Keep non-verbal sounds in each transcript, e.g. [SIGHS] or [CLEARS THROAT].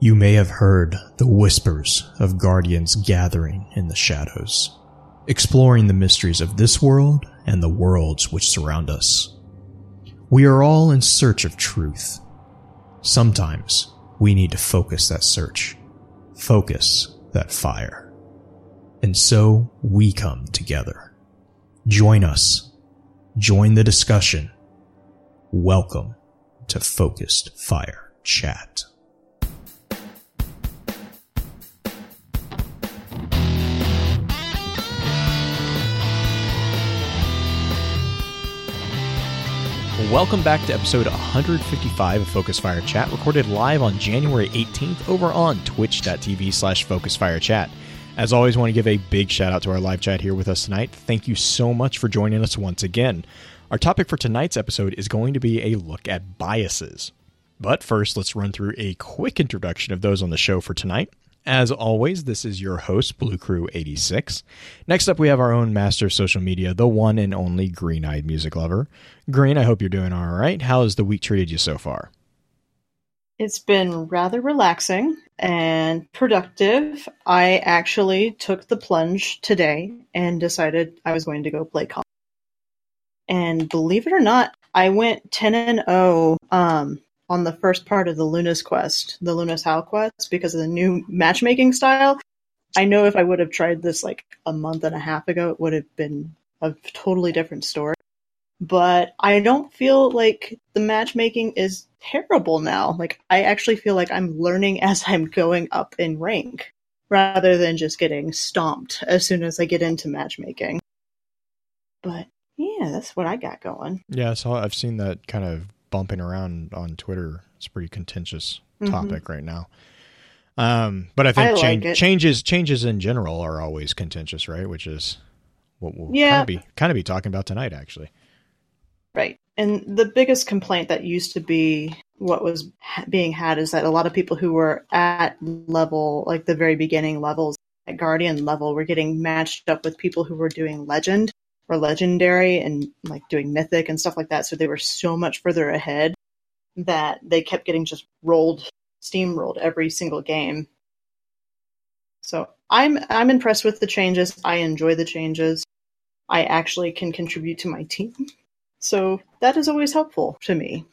You may have heard the whispers of guardians gathering in the shadows, exploring the mysteries of this world and the worlds which surround us. We are all in search of truth Sometimes we need to focus that search, focus that fire. And so we come together. Join us. Join the discussion. Welcome to Focused Fire Chat. Welcome back to episode 155 of Focus Fire Chat, recorded live on January 18th over on twitch.tv slash Focus Fire Chat. As always, want to give a big shout out to our live chat here with us tonight. Thank you so much for joining us once again. Our topic for tonight's episode is going to be a look at biases. But first, let's run through a quick introduction of those on the show for tonight. As always, this is your host, Blue Crew 86. Next up, we have our own master of social media, the one and only Green Eyed Music Lover. Green, I hope you're doing all right. How has the week treated you so far? It's been rather relaxing and productive. I actually took the plunge today and decided I was going to go play Call. And believe it or not, I went 10 and 0 um, on the first part of the Luna's quest, the Luna's Howl quest, because of the new matchmaking style. I know if I would have tried this like a month and a half ago, it would have been a totally different story. But I don't feel like the matchmaking is terrible now. Like, I actually feel like I'm learning [LAUGHS] as I'm going up in rank rather than just getting stomped as soon as I get into matchmaking. But yeah, that's what I got going. Yeah, so I've seen that kind of bumping around on Twitter. It's a pretty contentious mm-hmm. topic right now. Um, but I think I change, like changes changes in general are always contentious, right? Which is what we'll yeah. kind of be kind of be talking about tonight, actually. Right, and the biggest complaint that used to be what was being had is that a lot of people who were at level, like the very beginning levels at Guardian level, were getting matched up with people who were doing Legend, or legendary and like doing mythic and stuff like that. So they were so much further ahead that they kept getting just rolled, steamrolled every single game. So I'm I'm impressed with the changes. I enjoy the changes. I actually can contribute to my team. So that is always helpful to me.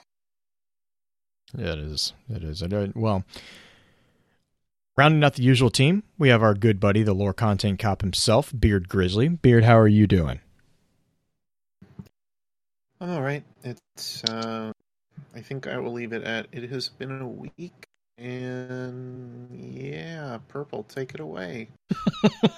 Yeah, it is. It is. Uh, well, rounding out the usual team, we have our good buddy, the lore content cop himself, Beard Grizzly. Beard, how are you doing? All right. It's. Uh, I think I will leave it at. It has been a week, and yeah, purple, take it away.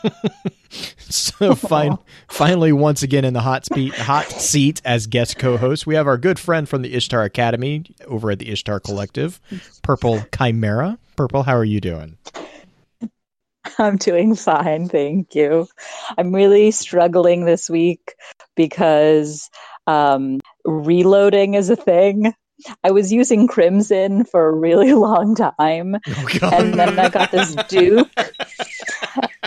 [LAUGHS] so fine, finally, once again in the hot seat, hot seat as guest co-host, we have our good friend from the Ishtar Academy over at the Ishtar Collective, Purple Chimera. Purple, how are you doing? I'm doing fine, thank you. I'm really struggling this week because um, reloading is a thing. I was using Crimson for a really [LAUGHS] long time. Oh, and then I got this [LAUGHS] Duke.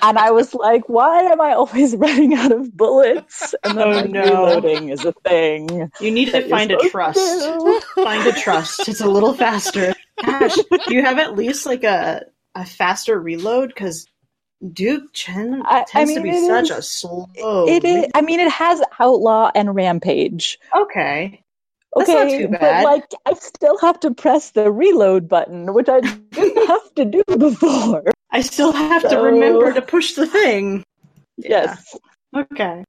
and I was like, why am I always [LAUGHS] running out of bullets? And then oh, like, no. reloading is a thing. You need to find a trust. find a trust. It's a little faster. Gosh, do you have at least like a, a faster reload? Because Duke Chen I, tends I mean, to be such is, a slow. It is. I mean, it has Outlaw and Rampage. Okay. That's okay, but like I still have to press the reload button, which I didn't [LAUGHS] have to do before. I still have so... to remember to push the thing. Yes. Yeah. Okay.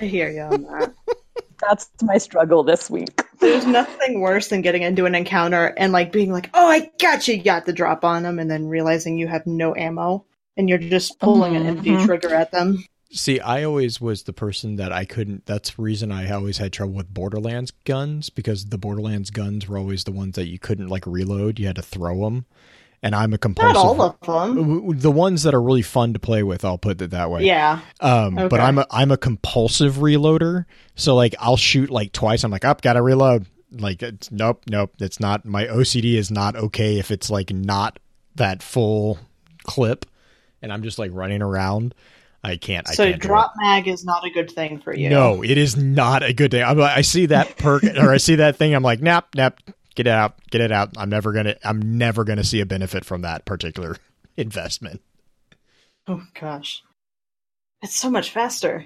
I hear you on that. [LAUGHS] That's my struggle this week. There's nothing worse than getting into an encounter and like being like, "Oh, I got you!" got the drop on them, and then realizing you have no ammo and you're just pulling mm-hmm. an empty mm-hmm. trigger at them. See, I always was the person that I couldn't. That's the reason I always had trouble with Borderlands guns because the Borderlands guns were always the ones that you couldn't like reload. You had to throw them. And I'm a compulsive. Not all of them. The ones that are really fun to play with, I'll put it that way. Yeah. Um, but I'm a I'm a compulsive reloader. So like I'll shoot like twice. I'm like, up, gotta reload. Like it's, nope, nope. It's not my OCD is not okay if it's like not that full clip, and I'm just like running around. I can't. I So can't drop mag is not a good thing for you. No, it is not a good day. I'm like, I see that perk [LAUGHS] or I see that thing. I'm like, nap, nap, get it out, get it out. I'm never gonna. I'm never gonna see a benefit from that particular [LAUGHS] investment. Oh gosh. It's so much faster.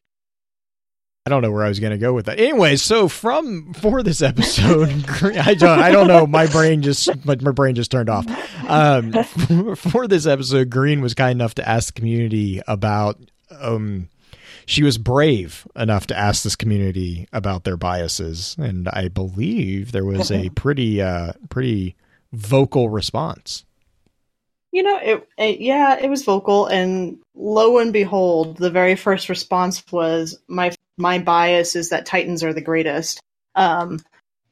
I don't know where I was going to go with that. Anyway, so from for this episode, [LAUGHS] I don't, I don't know. My brain just, my, my brain just turned off. Um, [LAUGHS] for, this episode, Green was kind enough to ask the community about. Um, she was brave enough to ask this community about their biases, and I believe there was a [LAUGHS] pretty, uh, pretty vocal response. You know, it, it yeah, it was vocal, and lo and behold, the very first response was my my bias is that Titans are the greatest. Um,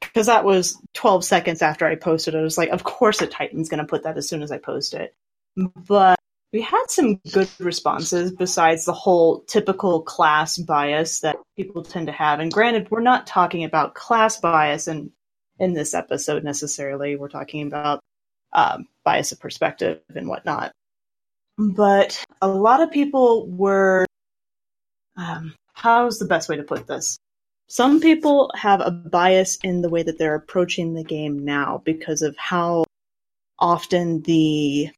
because that was 12 seconds after I posted it. I was like, of course a Titan's going to put that as soon as I post it. But we had some good responses besides the whole typical class bias that people tend to have. And granted, we're not talking about class bias in in this episode necessarily. We're talking about um, bias of perspective and whatnot. But a lot of people were. Um, how's the best way to put this? Some people have a bias in the way that they're approaching the game now because of how often the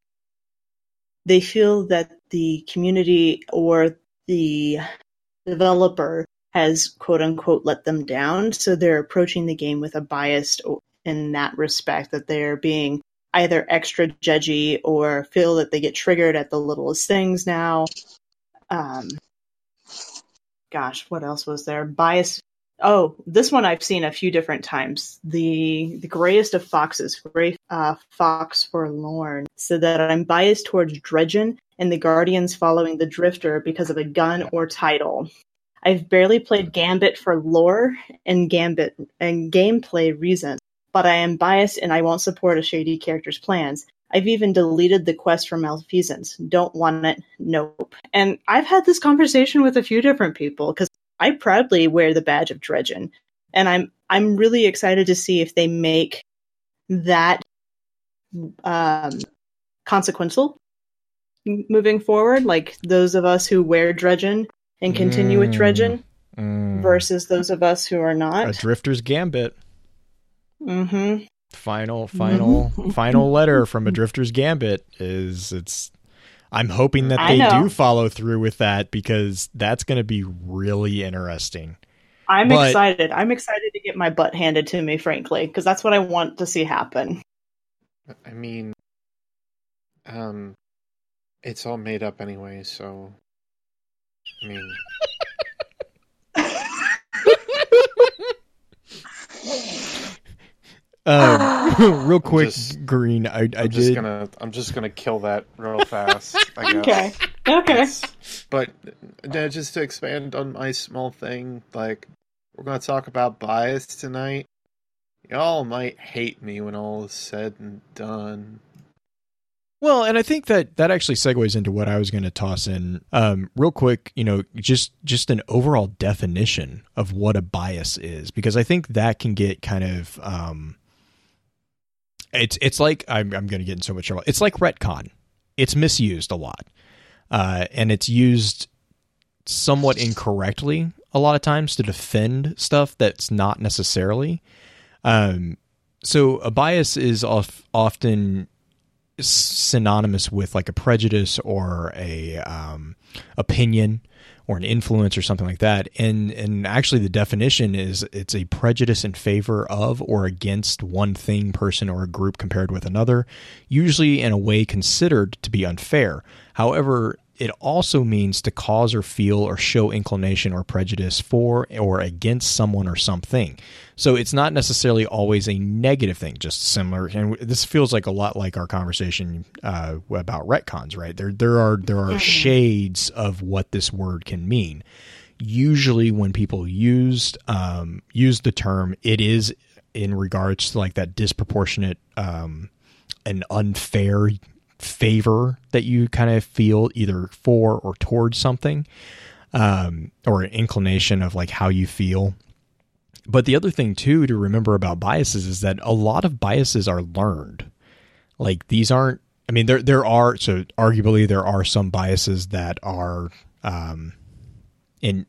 they feel that the community or the developer has quote unquote let them down so they're approaching the game with a bias in that respect that they're being either extra judgy or feel that they get triggered at the littlest things now um gosh what else was there? Bias. Oh this one i've seen a few different times. The the grayest of foxes gray uh, fox forlorn. So that i'm biased towards dredgen and the guardians following the drifter because of a gun or title. I've barely played gambit for lore and gambit and gameplay reasons but i am biased and i won't support a shady character's plans I've even deleted the quest for malfeasance. Don't want it. Nope. And I've had this conversation with a few different people because I proudly wear the badge of Dredgen, and I'm I'm really excited to see if they make that um, consequential moving forward. Like those of us who wear Dredgen and continue with Mm. Dredgen Mm. versus those of us who are not. a drifter's gambit. hmm final final [LAUGHS] final letter from a drifter's gambit is it's i'm hoping that they do follow through with that because that's going to be really interesting I'm But- excited. I'm excited to get my butt handed to me, frankly, because that's what I want to see happen. I mean, um, it's all made up anyway, so. I mean, [LAUGHS] um, [GASPS] [LAUGHS] real quick just- green i, I I'm just did gonna, I'm just gonna kill that real fast. I [LAUGHS] guess. Okay. Okay. It's- But uh, just to expand on my small thing, like we're gonna talk about bias tonight. Y'all might hate me when all is said and done. Well, and I think that that actually segues into what I was going to toss in um, real quick. You know, just just an overall definition of what a bias is, because I think that can get kind of um, it's it's like I'm I'm going to get in so much trouble. It's like retcon. It's misused a lot, uh, and it's used somewhat incorrectly a lot of times to defend stuff that's not necessarily. Um, so a bias is of, often synonymous with like a prejudice or a um, opinion or an influence or something like that. And and actually the definition is it's a prejudice in favor of or against one thing person or a group compared with another usually in a way considered to be unfair. However it also means to cause or feel or show inclination or prejudice for or against someone or something. So it's not necessarily always a negative thing, just similar. And this feels like a lot like our conversation uh, about retcons, right? There, there are there are shades of what this word can mean. Usually, when people used um, use the term, it is in regards to like that disproportionate um, and unfair favor that you kind of feel either for or towards something um, or an inclination of like how you feel. But the other thing too to remember about biases is that a lot of biases are learned. Like these aren't i mean there there are so arguably there are some biases that are um in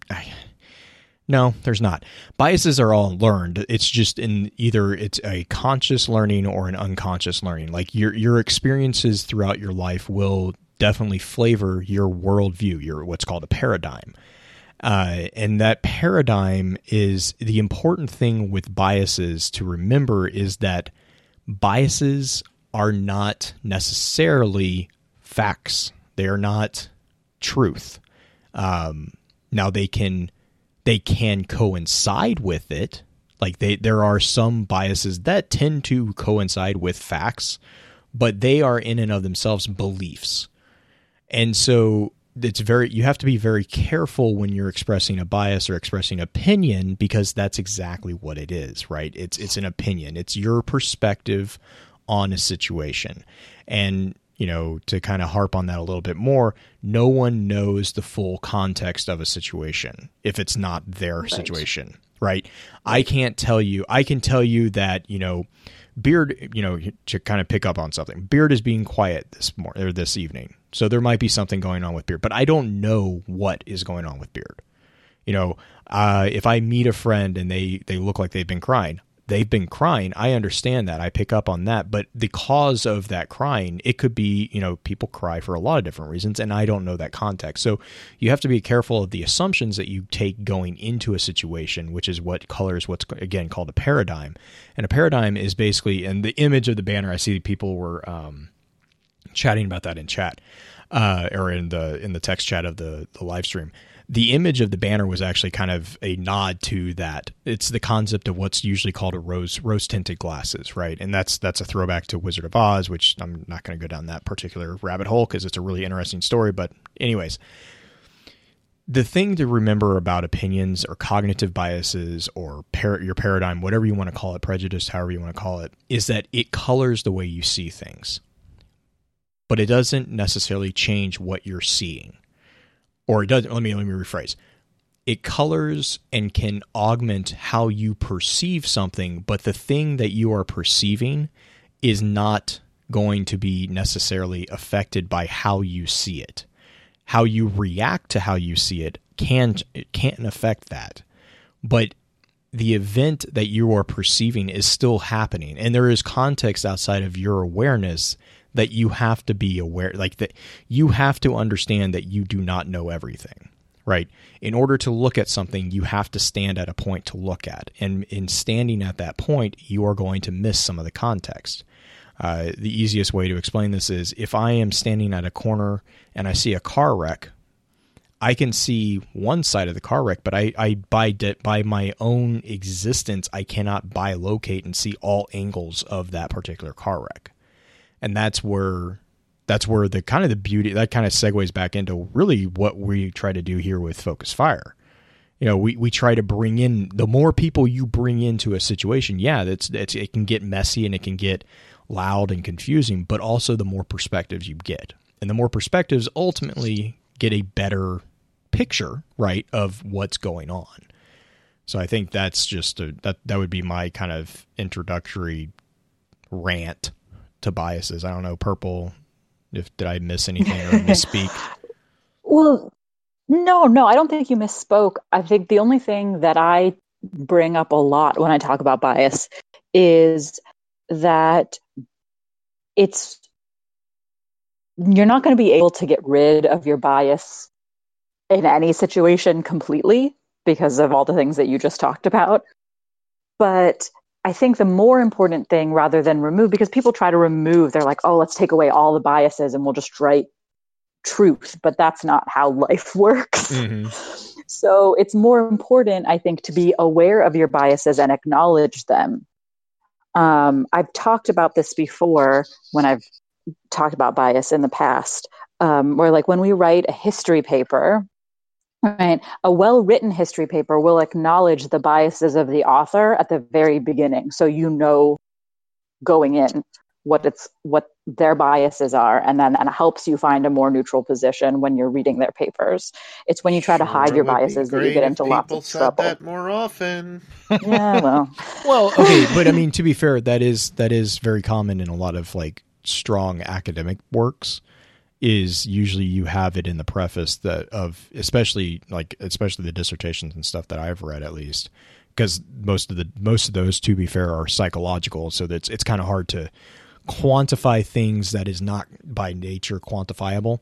no, there's not. Biases are all learned. It's just in either it's a conscious learning or an unconscious learning. Like your your experiences throughout your life will definitely flavor your worldview, your what's called a paradigm. Uh, and that paradigm is the important thing with biases to remember is that biases are not necessarily facts. They are not truth. Um, now they can they can coincide with it. Like they there are some biases that tend to coincide with facts, but they are in and of themselves beliefs. And so it's very you have to be very careful when you're expressing a bias or expressing opinion because that's exactly what it is, right? It's it's an opinion. It's your perspective on a situation. And you know, to kind of harp on that a little bit more, no one knows the full context of a situation if it's not their right. situation, right? I can't tell you, I can tell you that, you know, Beard, you know, to kind of pick up on something, Beard is being quiet this morning or this evening. So there might be something going on with Beard, but I don't know what is going on with Beard. You know, uh, if I meet a friend and they, they look like they've been crying, they've been crying. I understand that. I pick up on that. But the cause of that crying, it could be, you know, people cry for a lot of different reasons, and I don't know that context. So you have to be careful of the assumptions that you take going into a situation, which is what colors what's, again, called a paradigm. And a paradigm is basically, and the image of the banner, I see people were um, chatting about that in chat. Uh, or in the in the text chat of the the live stream the image of the banner was actually kind of a nod to that. It's the concept of what's usually called a rose rose tinted glasses, right? And that's that's a throwback to Wizard of Oz, which I'm not going to go down that particular rabbit hole because it's a really interesting story. But anyways, the thing to remember about opinions or cognitive biases or par- your paradigm, whatever you want to call it, prejudice, however you want to call it, is that it colors the way you see things, but it doesn't necessarily change what you're seeing or it does let me let me rephrase. It colors and can augment how you perceive something but the thing that you are perceiving is not going to be necessarily affected by how you see it. How you react to how you see it can it can't affect that. But the event that you are perceiving is still happening. And there is context outside of your awareness that you have to be aware like that you have to understand that you do not know everything right? In order to look at something you have to stand at a point to look at. And in standing at that point you are going to miss some of the context. Uh, the easiest way to explain this is if i am standing at a corner and i see a car wreck I can see one side of the car wreck, but I, I by de- by my own existence, I cannot bilocate and see all angles of that particular car wreck and that's where that's where the kind of the beauty that kind of segues back into really what we try to do here with focus fire. You know we, we try to bring in the more people you bring into a situation yeah that's, that's it can get messy and it can get loud and confusing but also the more perspectives you get. And the more perspectives ultimately get a better picture right of what's going on. So i think that's just a, that that would be my kind of introductory rant to biases. I don't know, purple. If did I miss anything or [LAUGHS] misspeak? well, no, no, I don't think you misspoke. I think the only thing that I bring up a lot when I talk about bias is that it's you're not going to be able to get rid of your bias in any situation completely because of all the things that you just talked about. But I think the more important thing rather than remove, because people try to remove, they're like, oh, let's take away all the biases and we'll just write truth, but that's not how [LAUGHS] life works. Mm-hmm. So it's more important, I think, to be aware of your biases and acknowledge them. Um, I've talked about this before when I've talked about bias in the past, um, where like when we write a history paper, right, a well-written history paper will acknowledge the biases of the author at the very beginning, so you know going in what it's what their biases are and then and it helps you find a more neutral position when you're reading their papers it's when you try to hide your biases that you get into lots people of said trouble that more often. [LAUGHS] yeah well [LAUGHS] Well, [LAUGHS] okay, but I mean, to be fair, that is that is very common in a lot of like strong academic works. Is usually you have it in the preface that of especially like especially the dissertations and stuff that I've read at least because most of the most of those to be fair are psychological, so that's it's kind of hard to quantify things that is not by nature quantifiable.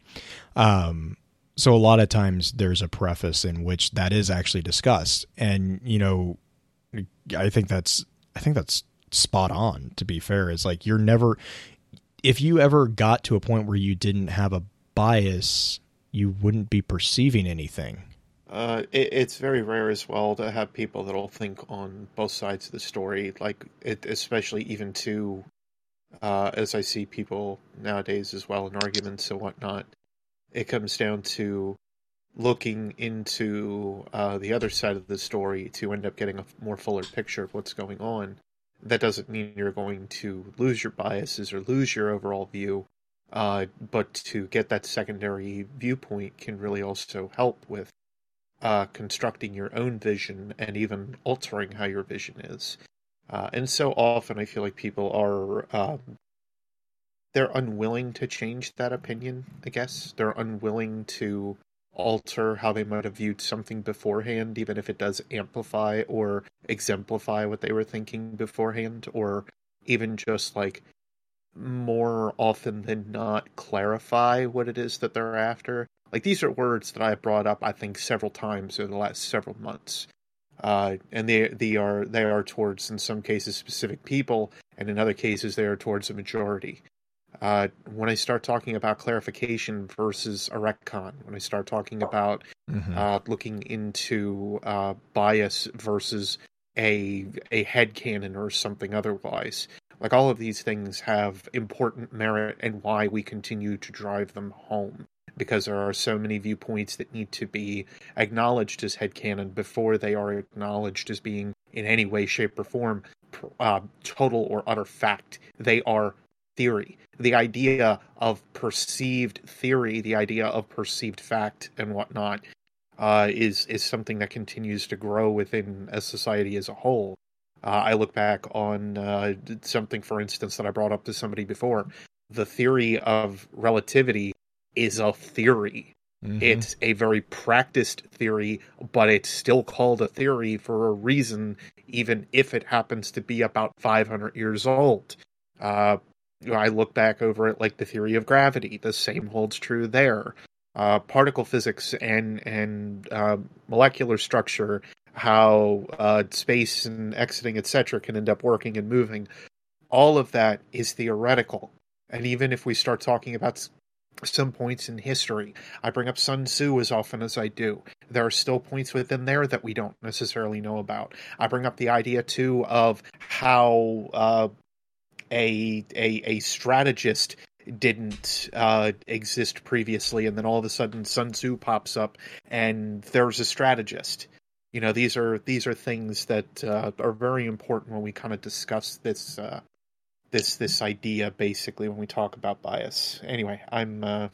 Um, so a lot of times there's a preface in which that is actually discussed, and you know, I think that's I think that's spot on. To be fair, is like you're never if you ever got to a point where you didn't have a bias, you wouldn't be perceiving anything. Uh, it, it's very rare as well to have people that'll think on both sides of the story, like it, especially even to, uh, as I see people nowadays as well in arguments and whatnot. It comes down to looking into uh, the other side of the story to end up getting a more fuller picture of what's going on. That doesn't mean you're going to lose your biases or lose your overall view, uh, but to get that secondary viewpoint can really also help with uh, constructing your own vision and even altering how your vision is. Uh, and so often, I feel like people are um, they're unwilling to change that opinion. I guess they're unwilling to alter how they might have viewed something beforehand, even if it does amplify or exemplify what they were thinking beforehand, or even just like more often than not clarify what it is that they're after. Like these are words that I have brought up, I think, several times over the last several months, uh, and they they are they are towards in some cases specific people, and in other cases they are towards a majority. Uh, when I start talking about clarification versus a retcon, when I start talking about Mm-hmm. uh, looking into uh, bias versus a a headcanon or something otherwise. Like all of these things have important merit and why we continue to drive them home. Because there are so many viewpoints that need to be acknowledged as head headcanon before they are acknowledged as being in any way, shape, or form uh, total or utter fact. They are theory. The idea of perceived theory, the idea of perceived fact and whatnot, uh, is is something that continues to grow within a society as a whole. Uh, I look back on uh, something, for instance, that I brought up to somebody before. The theory of relativity is a theory. Mhm. It's a very practiced theory, but it's still called a theory for a reason, even if it happens to be about 500 years old. Uh, I look back over it like the theory of gravity. The same holds true there. Uh, particle physics and and uh, molecular structure, how uh, space and exiting, etc., can end up working and moving. All of that is theoretical. And even if we start talking about some points in history, I bring up Sun Tzu as often as I do. There are still points within there that we don't necessarily know about. I bring up the idea too of how uh, a a a strategist didn't uh, exist previously, and then all of a sudden Sun Tzu pops up, and there's a strategist. You know, these are these are things that uh, are very important when we kind of discuss this uh, this this idea, basically, when we talk about bias. Anyway, I'm uh,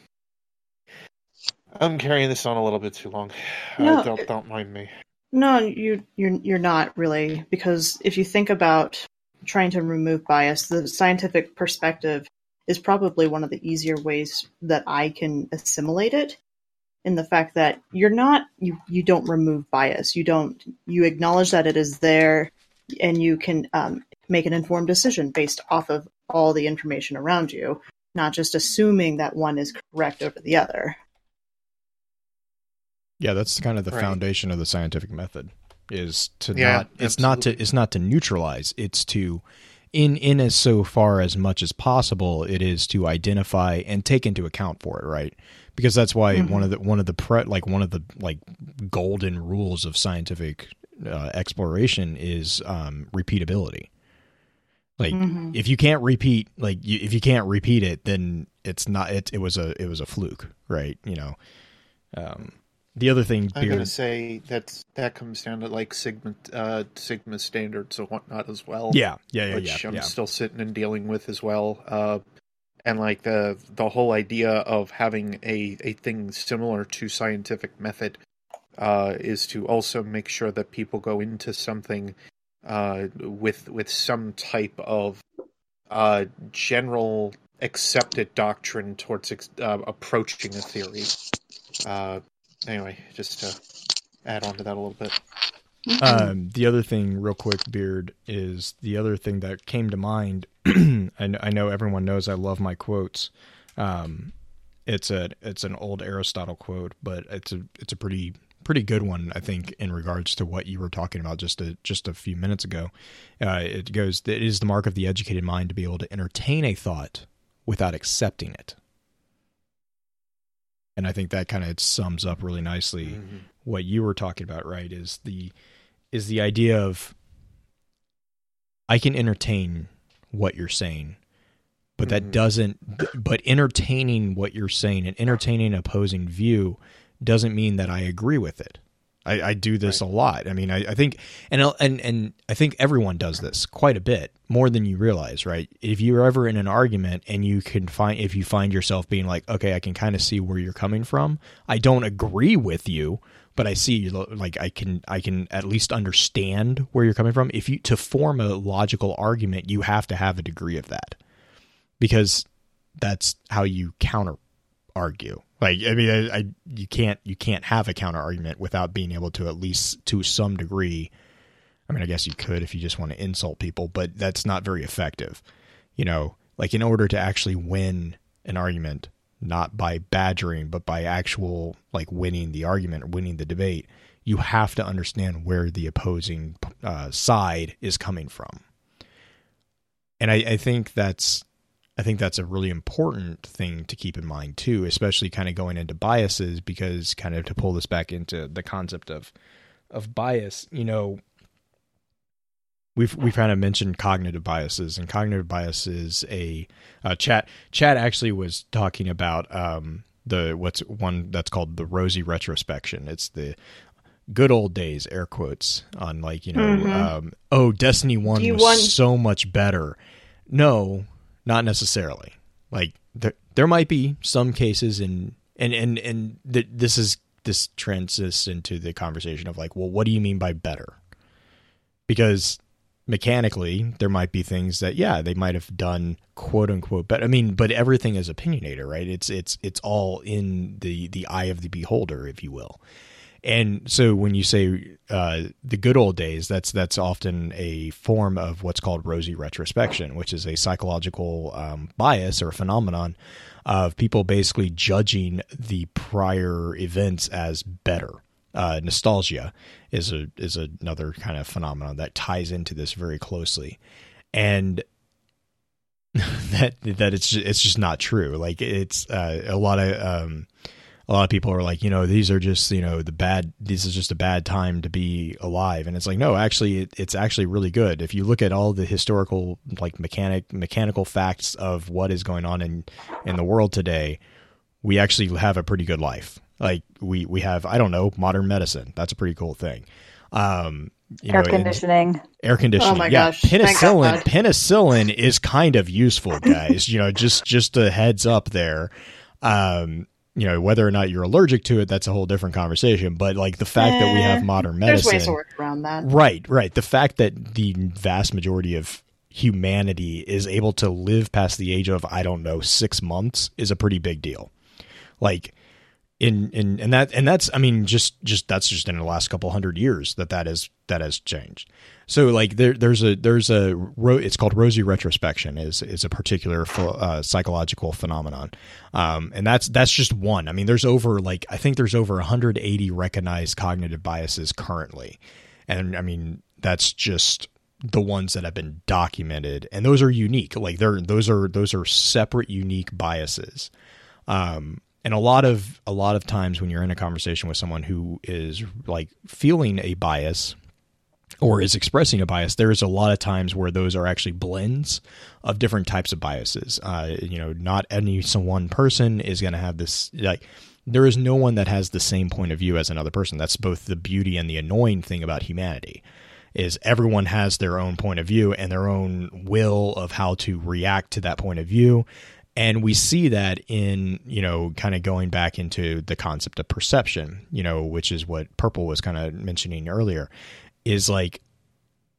I'm carrying this on a little bit too long. No, uh, don't don't mind me. No, you you're you're not really because if you think about trying to remove bias, the scientific perspective is probably one of the easier ways that I can assimilate it. In the fact that you're not you you don't remove bias, you don't you acknowledge that it is there, and you can um, make an informed decision based off of all the information around you, not just assuming that one is correct over the other. Yeah, that's kind of the Right. foundation of the scientific method is to Yeah, not it's not to it's not to neutralize, it's to in in as so far as much as possible it is to identify and take into account for it right? Because that's why mm-hmm. one of the one of the pre, like one of the like golden rules of scientific uh, exploration is um, repeatability. Like mm-hmm. if you can't repeat like you, if you can't repeat it then it's not it, it was a it was a fluke right? You know? Um, the other thing I'm gonna say that that comes down to like Sigma uh, Sigma standards and whatnot as well. Yeah, yeah, yeah, which yeah, I'm yeah. still sitting and dealing with as well. Uh, and like the the whole idea of having a a thing similar to scientific method uh, is to also make sure that people go into something uh, with with some type of uh, general accepted doctrine towards uh, approaching a theory. Uh, anyway, just to add on to that a little bit. Um, the other thing, real quick, Beard, is the other thing that came to mind. [CLEARS THROAT] I, I know everyone knows I love my quotes. Um, it's a it's an old Aristotle quote, but it's a it's a pretty pretty good one, I think, in regards to what you were talking about just a just a few minutes ago. Uh, it goes, "It is the mark of the educated mind to be able to entertain a thought without accepting it." And I think that kind of sums up really nicely mm-hmm. what you were talking about, right? Is the is the idea of I can entertain what you're saying, but that mm-hmm. doesn't but entertaining what you're saying and entertaining an opposing view doesn't mean that I agree with it. I, I do this right. a lot. I mean, I, I, think, and and and I think everyone does this quite a bit, more than you realize, right? If you're ever in an argument and you can find, if you find yourself being like, okay, I can kind of see where you're coming from. I don't agree with you, but I see, you like, I can, I can at least understand where you're coming from. If you to form a logical argument, you have to have a degree of that, because that's how you counter argue like I mean, I, I, you can't you can't have a counter argument without being able to at least to some degree. I mean, I guess you could if you just want to insult people, but that's not very effective. You know, like in order to actually win an argument, not by badgering, but by actual like winning the argument or winning the debate, you have to understand where the opposing uh, side is coming from. And I, I think that's I think that's a really important thing to keep in mind too, especially kind of going into biases because kind of to pull this back into the concept of of bias, you know, we've we've kind of mentioned cognitive biases and cognitive bias is a uh, chat chat actually was talking about um, the what's one that's called the rosy retrospection. It's the good old days air quotes on like you know mm-hmm. um, oh destiny 1 was want- so much better no not necessarily. Like there, there might be some cases in and and and th- this is this transitions into the conversation of like, well, what do you mean by better? Because mechanically, there might be things that yeah, they might have done quote unquote better. I mean, but everything is opinionated, right? It's it's it's all in the the eye of the beholder, if you will. And so when you say uh, the good old days, that's that's often a form of what's called rosy retrospection, which is a psychological um, bias or phenomenon of people basically judging the prior events as better. Uh, nostalgia is a is another kind of phenomenon that ties into this very closely, and [LAUGHS] that that it's it's just not true. Like it's uh, a lot of um, a lot of people are like, you know, these are just, you know, the bad, this is just a bad time to be alive. And it's like, no, actually, it, it's actually really good. If you look at all the historical, like mechanic, mechanical facts of what is going on in, in the world today, we actually have a pretty good life. Like we, we have, I don't know, modern medicine. That's a pretty cool thing. Um, you air know, conditioning. Air conditioning. Oh my yeah. gosh. Penicillin. Penicillin is kind of useful, guys. you know, just just a heads up there. Um, you know whether or not you're allergic to it that's a whole different conversation. But like the fact eh, that we have eh, modern medicine there's ways to work around that. Right right. The fact that the vast majority of humanity is able to live past the age of i don't know 6 months is a pretty big deal. Like in in and that and that's i mean just just that's just in the last couple hundred years that that is that has changed so like there, there's a there's a it's called rosy retrospection is is a particular uh, psychological phenomenon, um, and that's that's just one. I mean, there's over like I think there's over 180 recognized cognitive biases currently, and I mean that's just the ones that have been documented, and those are unique. Like they're those are those are separate, unique biases. Um, and a lot of a lot of times when you're in a conversation with someone who is like feeling a bias or is expressing a bias, there's a lot of times where those are actually blends of different types of biases. Uh, you know, not any one person is going to have this like. There is no one that has the same point of view as another person. That's both the beauty and the annoying thing about humanity is everyone has their own point of view and their own will of how to react to that point of view and we see that in you know kind of going back into the concept of perception you know which is what purple was kind of mentioning earlier is like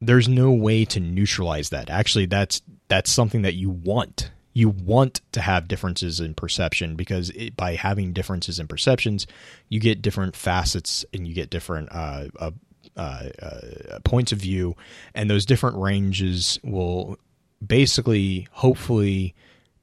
there's no way to neutralize that. Actually that's that's something that you want. You want to have differences in perception because it, by having differences in perceptions you get different facets and you get different uh, uh, uh, uh points of view. And those different ranges will basically hopefully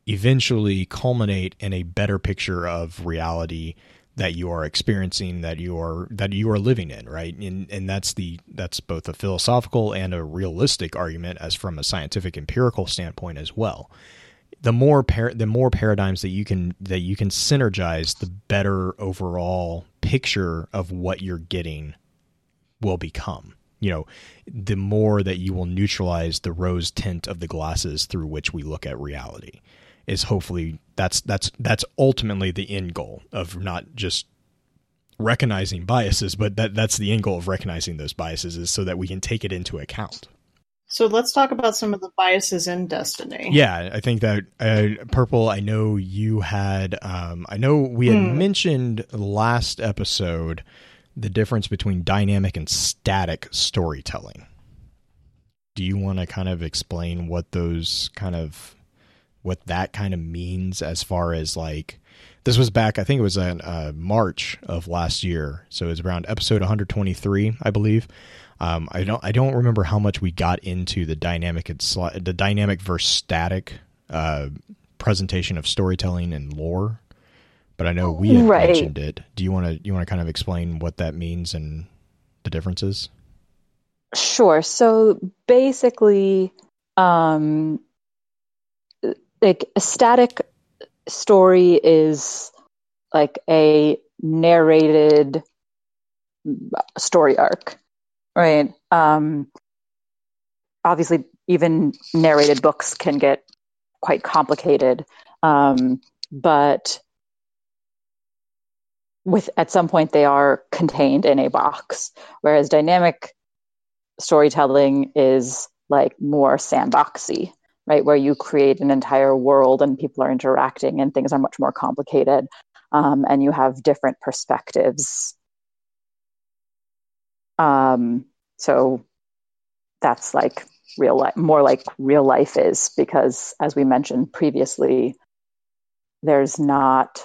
eventually culminate in a better picture of reality that you are experiencing that you are that you are living in right? And and that's the that's both a philosophical and a realistic argument as from a scientific empirical standpoint as well. The more par- the more paradigms that you can that you can synergize the better overall picture of what you're getting will become. You know the more that you will neutralize the rose tint of the glasses through which we look at reality is hopefully that's that's that's ultimately the end goal of not just recognizing biases, but that that's the end goal of recognizing those biases is so that we can take it into account. So let's talk about some of the biases in Destiny. Yeah, I think that uh, purple. I know you had. Um, I know we had mm. mentioned last episode the difference between dynamic and static storytelling. Do you want to kind of explain what those kind of what that kind of means as far as like this was back i think it was in uh, march of last year. So it was around episode 123 i believe. Um, i don't i don't remember how much we got into the dynamic the dynamic versus static uh, presentation of storytelling and lore but i know we had right. mentioned it. Do you want to you want to kind of explain what that means and the differences? Sure. So basically um like a static story is like a narrated story arc, right? Um, obviously, even narrated books can get quite complicated, um, but with at some point they are contained in a box. Whereas dynamic storytelling is like more sandboxy, right? Where you create an entire world and people are interacting and things are much more complicated um, and you have different perspectives. Um, so that's like real life, more like real life is because, as we mentioned previously, there's not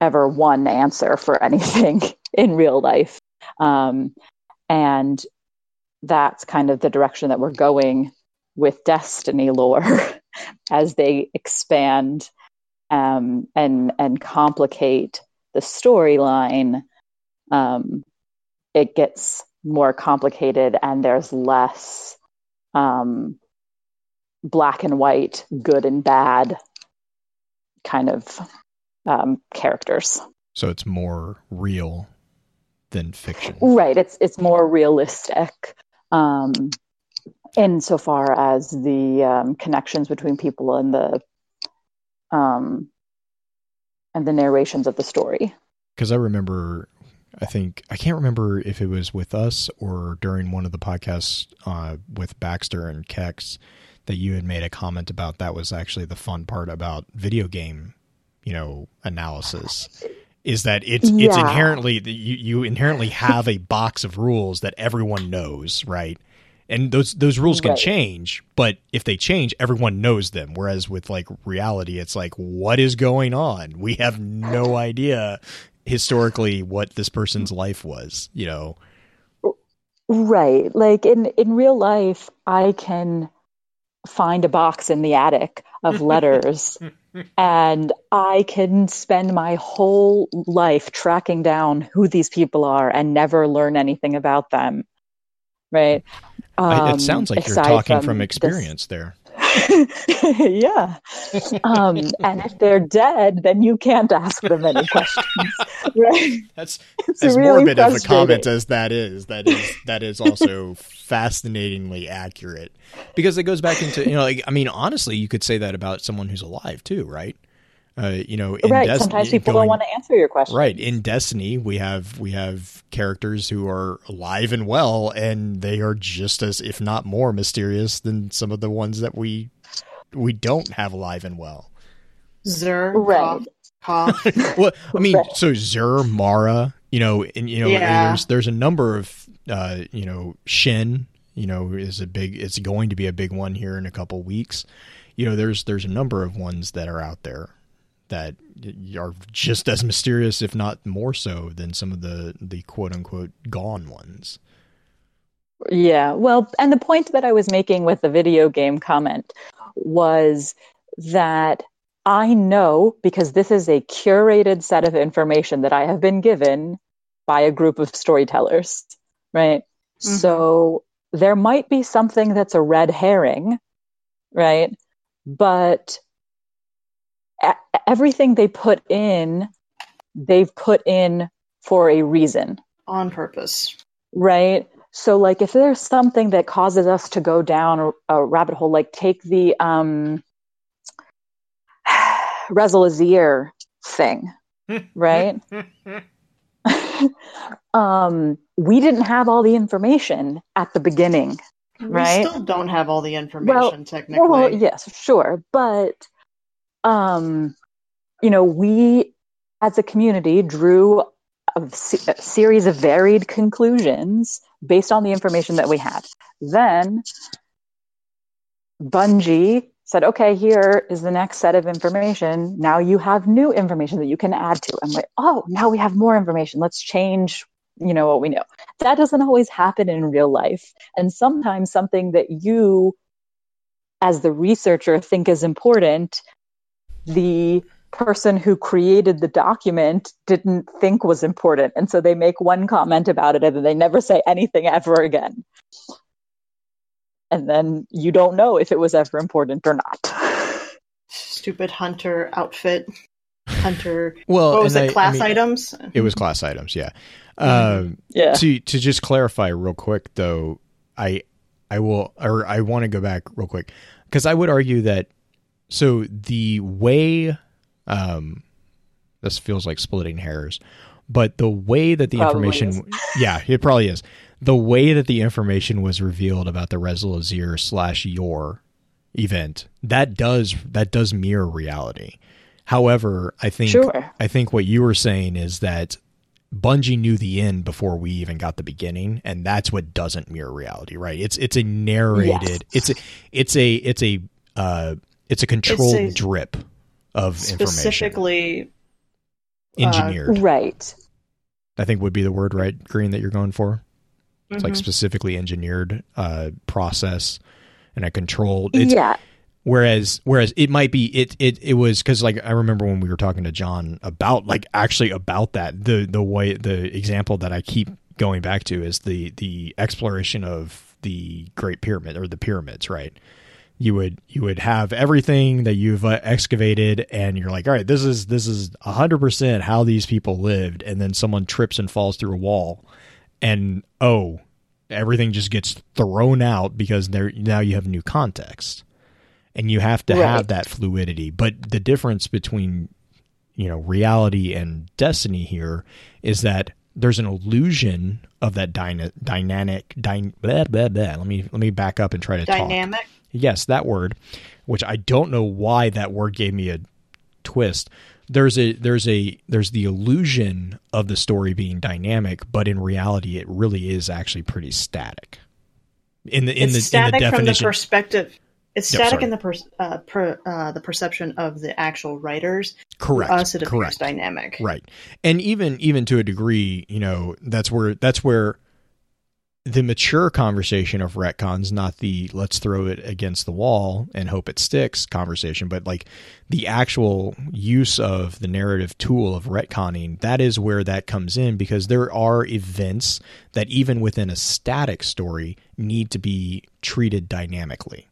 ever one answer for [LAUGHS] anything in real life. Um, and that's kind of the direction that we're going with Destiny lore [LAUGHS] as they expand um, and and complicate the storyline. Um, it gets more complicated, and there's less um, black and white, good and bad kind of um, characters. So it's more real than fiction, right? It's it's more realistic. Insofar as the um, connections between people and the um, and the narrations of the story. Because I remember, I think I can't remember if it was with us or during one of the podcasts uh, with Baxter and Kex that you had made a comment about. That was actually the fun part about video game, you know, analysis is that it's yeah. it's inherently you you inherently have a box of rules that everyone knows, right? And those those rules can right. change but if they change everyone knows them. Whereas with like reality it's like what is going on? We have no idea historically what this person's life was you know? Right. Like in in real life i can find a box in the attic of [LAUGHS] letters and i can spend my whole life tracking down who these people are and never learn anything about them. Right Um, it sounds like you're talking from, this- experience there. [LAUGHS] yeah. Um, and if they're dead, then you can't ask them any [LAUGHS] questions. right? That's It's as really morbid of a comment as that is. That is that is also fascinatingly accurate because it goes back into you know like I mean honestly you could say that about someone who's alive too right uh, you know in right. Des- Sometimes people going- don't want to answer your question. right in Destiny we have we have characters who are alive and well and they are just as if not more mysterious than some of the ones that we we don't have alive and well Xur, Right. cough, [LAUGHS] cough. well, I mean, Right. so Xur, Mara, you know, and you know, Yeah. there's there's a number of, uh, you know, Shin, you know, is a big, it's going to be a big one here in a couple weeks. You know, there's there's a number of ones that are out there that are just as mysterious, if not more so, than some of the the quote unquote gone ones. Yeah. Well, and the point that I was making with the video game comment was that I know because this is a curated set of information that I have been given by a group of storytellers, right? Mhm. So there might be something that's a red herring, right? But everything they put in, they've put in for a reason on purpose. right? So, like, if there's something that causes us to go down a, a rabbit hole, like take the um, [SIGHS] thing, [LAUGHS] right? [LAUGHS] um, we didn't have all the information at the beginning. Right. We still don't have all the information technically. Well, yes, sure, but um, you know, we as a community drew a, a series of varied conclusions based on the information that we had. Then Bungie said, "Okay, here is the next set of information. Now you have new information that you can add to." I'm like, "Oh, now we have more information. Let's change." You know what we know. That doesn't always happen in real life. And sometimes something that you as the researcher think is important the person who created the document didn't think was important and so they make one comment about it and then they never say anything ever again and then you don't know if it was ever important or not Stupid hunter outfit. Hunter. Well, what was it? I- I class mean, items. It was class items, yeah. Um, yeah to to just clarify real quick though i i will or i want to go back real quick because i would argue that so the way um this feels like splitting hairs but the way that the Probably information yeah it probably is. The way that the information was revealed about the Rezyl Azzir slash your event that does that does mirror reality. However i think sure. I think what you were saying is that Bungie knew the end before we even got the beginning, and that's what doesn't mirror reality, right? It's it's a narrated, it's a it's a it's a uh, it's a controlled a- drip of information, Specifically, engineered. right I think would be the word, right? Green that you're going for. It's like mhm. specifically engineered uh, process and a controlled. It's, yeah Whereas, whereas it might be it it it was because like I remember when we were talking to John about like actually about that the the way the example that I keep going back to is the the exploration of the Great Pyramid or the pyramids, right? You would you would have everything that you've uh, excavated, and you're like, all right, this is this is hundred percent how these people lived, and then someone trips and falls through a wall, and oh, everything just gets thrown out because there now you have new context and you have to Right. have that fluidity but the difference between you know reality and destiny here is that there's an illusion of that dyna- dynamic dy- blah, blah, blah. let me let me back up and try to talk dynamic. Yes that word which i don't know why that word gave me a twist there's a there's a there's the illusion of the story being dynamic but in reality it really is actually pretty static in the in it's the static in the from the perspective. It's static sorry. in the per, uh, per, uh, the perception of the actual writers. correct To us, it appears correct dynamic. right and even even to a degree you know that's where that's where the mature conversation of retcons, not the let's throw it against the wall and hope it sticks conversation, but like the actual use of the narrative tool of retconning, that is where that comes in because there are events that even within a static story need to be treated dynamically.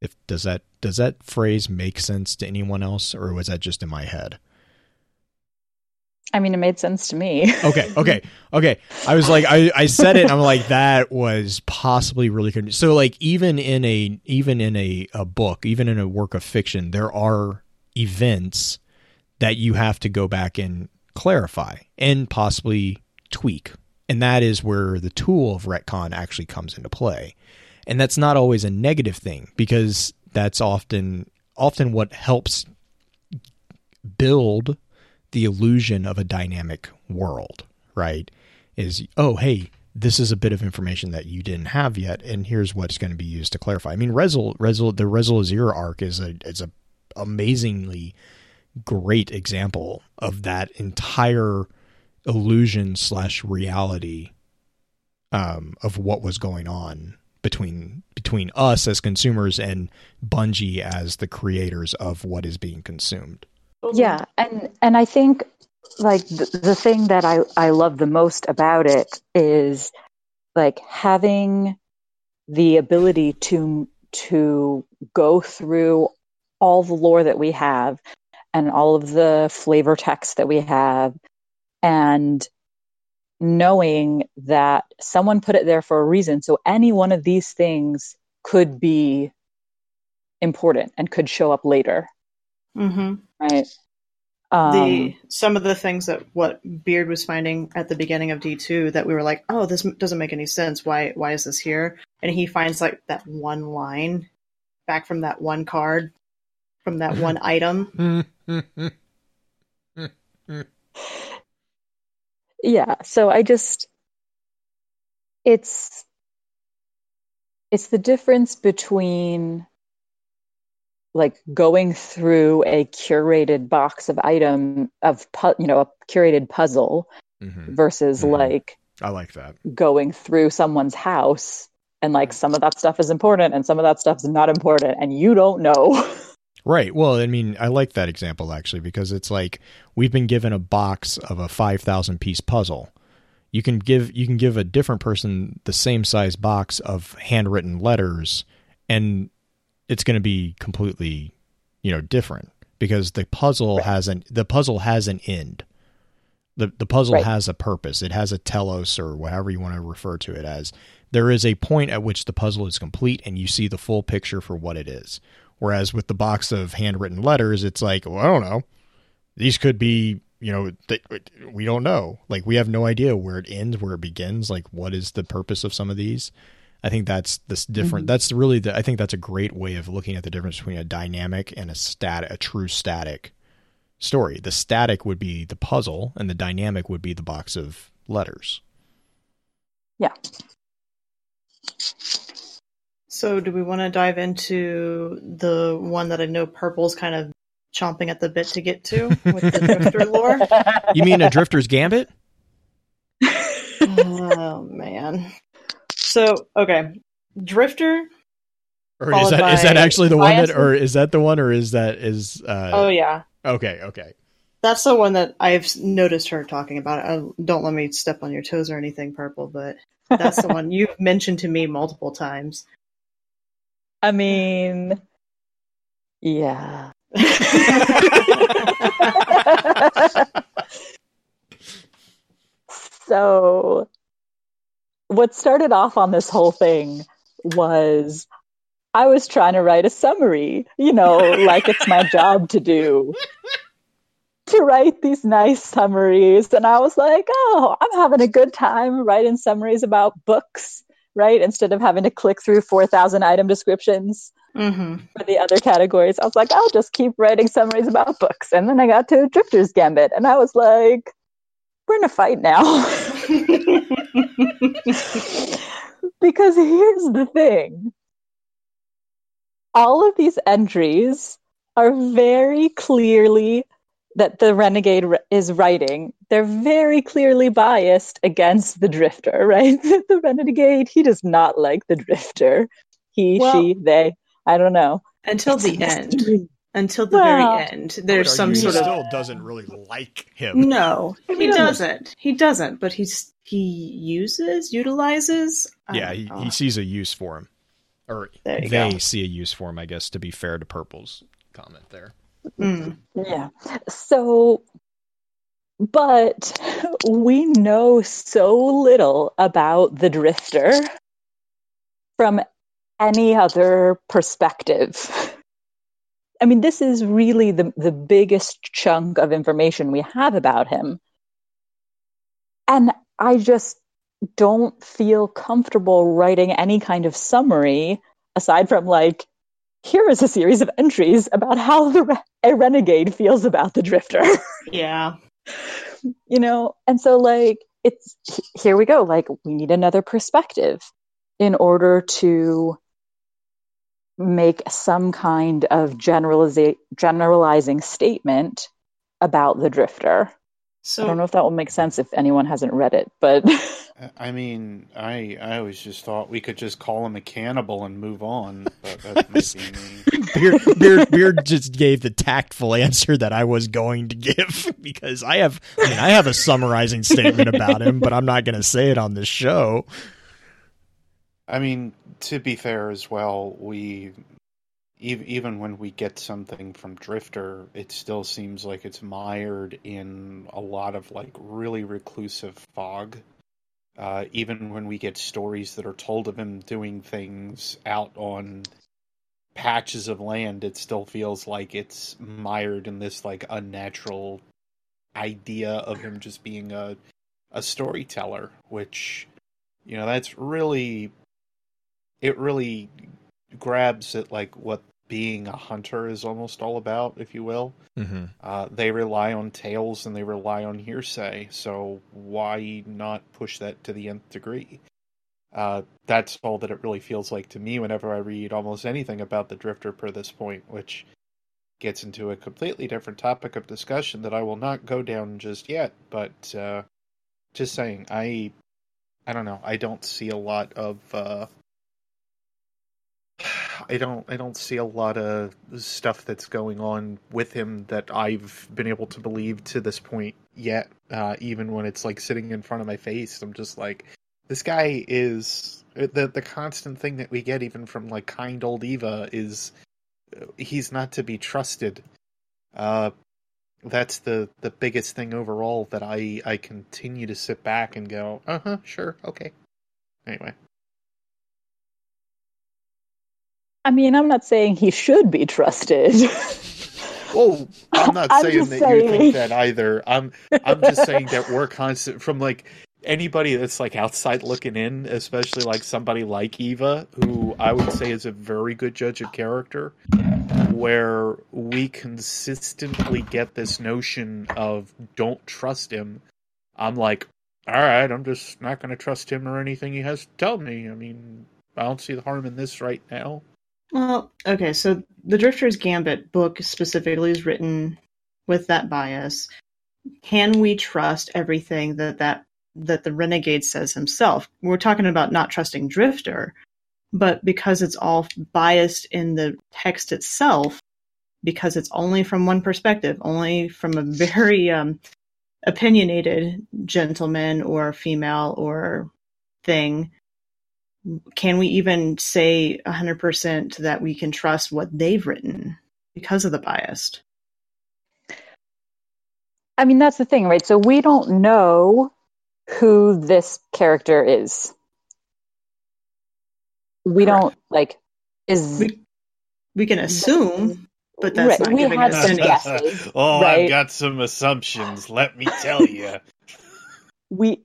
If does that does that phrase make sense to anyone else or was that just in my head? I mean, it made sense to me. [LAUGHS] okay, okay, okay. I was like, I, I said it, I'm like, that was possibly really good. So, like, even in a even in a, a book, even in a work of fiction, there are events that you have to go back and clarify and possibly tweak, and that is where the tool of retcon actually comes into play. And that's not always a negative thing because that's often often what helps build the illusion of a dynamic world, right? Is, oh, hey, this is a bit of information that you didn't have yet, and here's what's going to be used to clarify. I mean, Rezyl, Rezyl, the Rezyl Azzir arc is a is a amazingly great example of that entire illusion slash reality um, of what was going on between between us as consumers and Bungie as the creators of what is being consumed. Yeah, and and I think like the, the thing that I I love the most about it is like having the ability to to go through all the lore that we have and all of the flavor text that we have and knowing that someone put it there for a reason. So any one of these things could be important and could show up later. Mm-hmm. Right the um, some of the things that what Beard was finding at the beginning of D two that we were like, oh, this doesn't make any sense. Why why is this here? And he finds like that one line back from that one card from that [LAUGHS] one item. yeah so i just it's it's the difference between like going through a curated box of item of pu- you know a curated puzzle Mhm. versus Mhm. like I like that. going through someone's house and like some of that stuff is important and some of that stuff's not important and you don't know [LAUGHS] Right. Well, I mean, I like that example actually because it's like we've been given a box of a 5,000 piece puzzle. You can give you can give a different person the same size box of handwritten letters and it's going to be completely, you know, different because the puzzle Right. has an the puzzle has an end. The the puzzle Right. has a purpose. It has a telos or whatever you want to refer to it as. There is a point at which the puzzle is complete and you see the full picture for what it is. Whereas with the box of handwritten letters, it's like, well, I don't know. These could be, you know, th- we don't know. Like we have no idea where it ends, where it begins. Like what is the purpose of some of these? I think that's this different. Mhm. That's really the. I think that's a great way of looking at the difference between a dynamic and a stat, a true static story. The static would be the puzzle, and the dynamic would be the box of letters. yeah So do we want to dive into the one that I know Purple's kind of chomping at the bit to get to with the [LAUGHS] Drifter lore? You mean a Drifter's Gambit? [LAUGHS] oh man. So okay, Drifter. Or is that is that actually the one that, or is that the one, or is that is? Uh, Oh yeah, okay, okay. that's the one that I've noticed her talking about. I, don't let me step on your toes or anything, Purple, but that's the one [LAUGHS] you've mentioned to me multiple times. i mean yeah [LAUGHS] [LAUGHS] so what started off on this whole thing was I was trying to write a summary, you know, [LAUGHS] like it's my job to do. To write these nice summaries. And I was like, oh, I'm having a good time writing summaries about books, right? Instead of having to click through 4,000 item descriptions hmm for the other categories. I was like, I'll just keep writing summaries about books. And then I got to Drifter's Gambit, and I was like, we're in a fight now. [LAUGHS] [LAUGHS] [LAUGHS] because here's the thing all of these entries are very clearly that the renegade is writing, they're very clearly biased against the drifter, [LAUGHS] right? the renegade, he does not like the drifter. He, Well- she, they, I don't know. Until the It's a end. [LAUGHS] mystery. Until the Well, very end. There's some argue sort he of still doesn't really like him. No, I he mean, doesn't. He doesn't, but he's he uses, utilizes. Yeah, he, he sees a use for him. Or they go. see a use for him, I guess, to be fair to Purple's comment there. Mm. Yeah. So, but we know so little about the drifter from any other perspective. I mean, this is really the, the biggest chunk of information we have about him. And I just don't feel comfortable writing any kind of summary aside from like, here is a series of entries about how the re- a renegade feels about the drifter [LAUGHS] Yeah. you know and so like it's here we go like we need another perspective in order to make some kind of generaliza- generalizing statement about the drifter So i don't know if that will make sense if anyone hasn't read it but [LAUGHS] I mean, I I always just thought we could just call him a cannibal and move on, but that might be me. Beard, Beard, Beard just gave the tactful answer that I was going to give [LAUGHS] because I have, I mean, I have a summarizing statement about him, but I'm not going to say it on this show. I mean, to be fair as well, we even when we get something from Drifter, it still seems like it's mired in a lot of like really reclusive fog. Uh, even when we get stories that are told of him doing things out on patches of land, it still feels like it's mired in this like unnatural idea of him just being a a storyteller, which you know that's really it really grabs at like what being a hunter is almost all about, if you will. Mm-hmm. Uh, they rely on tales and they rely on hearsay, so why not push that to the nth degree? Uh, that's all that it really feels like to me whenever I read almost anything about the Drifter per this point, which gets into a completely different topic of discussion that I will not go down just yet. But uh, just saying, I I don't know. I don't see a lot of. [SIGHS] I don't. I don't see a lot of stuff that's going on with him that I've been able to believe to this point yet. Uh, even when it's like sitting in front of my face, I'm just like, this guy is the the constant thing that we get even from like kind old Eva is uh, he's not to be trusted. Uh, that's the the biggest thing overall that I I continue to sit back and go, uh huh, sure, okay. Anyway. I mean i'm not saying he should be trusted Well, I'm not [LAUGHS] I'm saying that you think that either. I'm I'm just saying that we're constant from like anybody that's like outside looking in, especially like somebody like Eva, who I would say is a very good judge of character, where we consistently get this notion of don't trust him. I'm like, all right, I'm just not going to trust him or anything he has to tell me. I mean, I don't see the harm in this right now. Well, okay, so the Drifter's Gambit book specifically is written with that bias. Can we trust everything that that that the renegade says himself? We're talking about not trusting Drifter, but because it's all biased in the text itself, because it's only from one perspective, only from a very um, opinionated gentleman or female or thing can we even say 100% that we can trust what they've written because of the bias? I mean, that's the thing, right? So we don't know who this character is. We don't like is We, we can assume, but that's Right, not we giving us some any. guesses, [LAUGHS] oh, right? I've got some assumptions. Let me tell you. [LAUGHS] we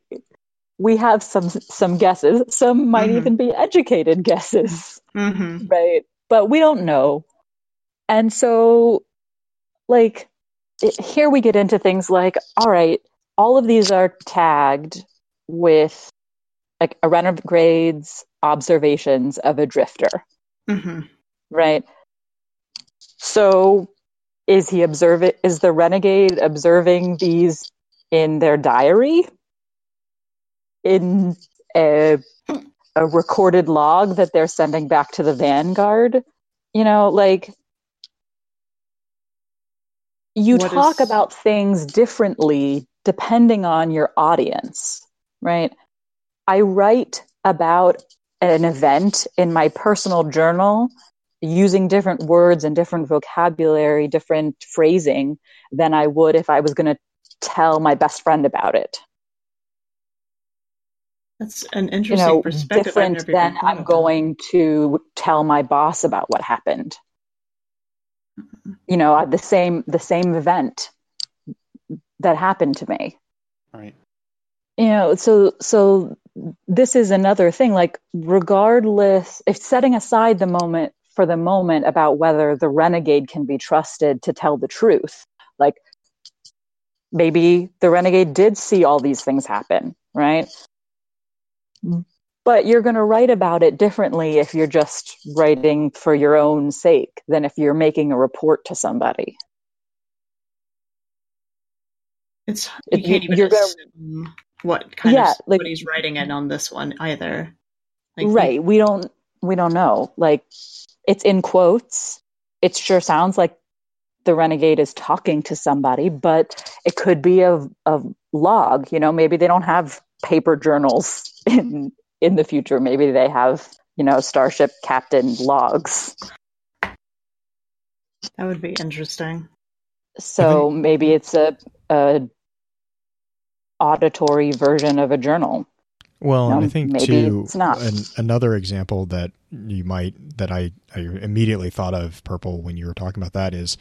we have some some guesses. Some might Mhm. even be educated guesses, hmm right? But we don't know. And so like it, here we get into things like all right, all of these are tagged with like a renegade's observations of a drifter. hmm right? So is he observing is the renegade observing these in their diary in a, a recorded log that they're sending back to the vanguard. You know like you What talk is- about things differently depending on your audience right? I write about an event in my personal journal using different words and different vocabulary different phrasing than i would if i was going to tell my best friend about it That's an you interesting know perspective. I've different never than i'm of that. going to tell my boss about what happened you know the same the same event that happened to me Right. you know so so this is another thing like regardless if setting aside the moment for the moment about whether the renegade can be trusted to tell the truth like maybe the renegade did see all these things happen right Mm-hmm. but you're going to write about it differently if you're just writing for your own sake than if you're making a report to somebody. It's you If can't even you're gonna- what kind Yeah, of like- what he's writing in on this one either. Like, right we don't we don't know. Like it's in quotes. It sure sounds like the renegade is talking to somebody but it could be a, a log you know maybe they don't have paper journals [LAUGHS] in in the future maybe they have you know starship captain logs That would be interesting. so maybe it's a, a auditory version of a journal Well, and I think maybe too, it's not. An, another example that you might that I, I immediately thought of purple when you were talking about that is,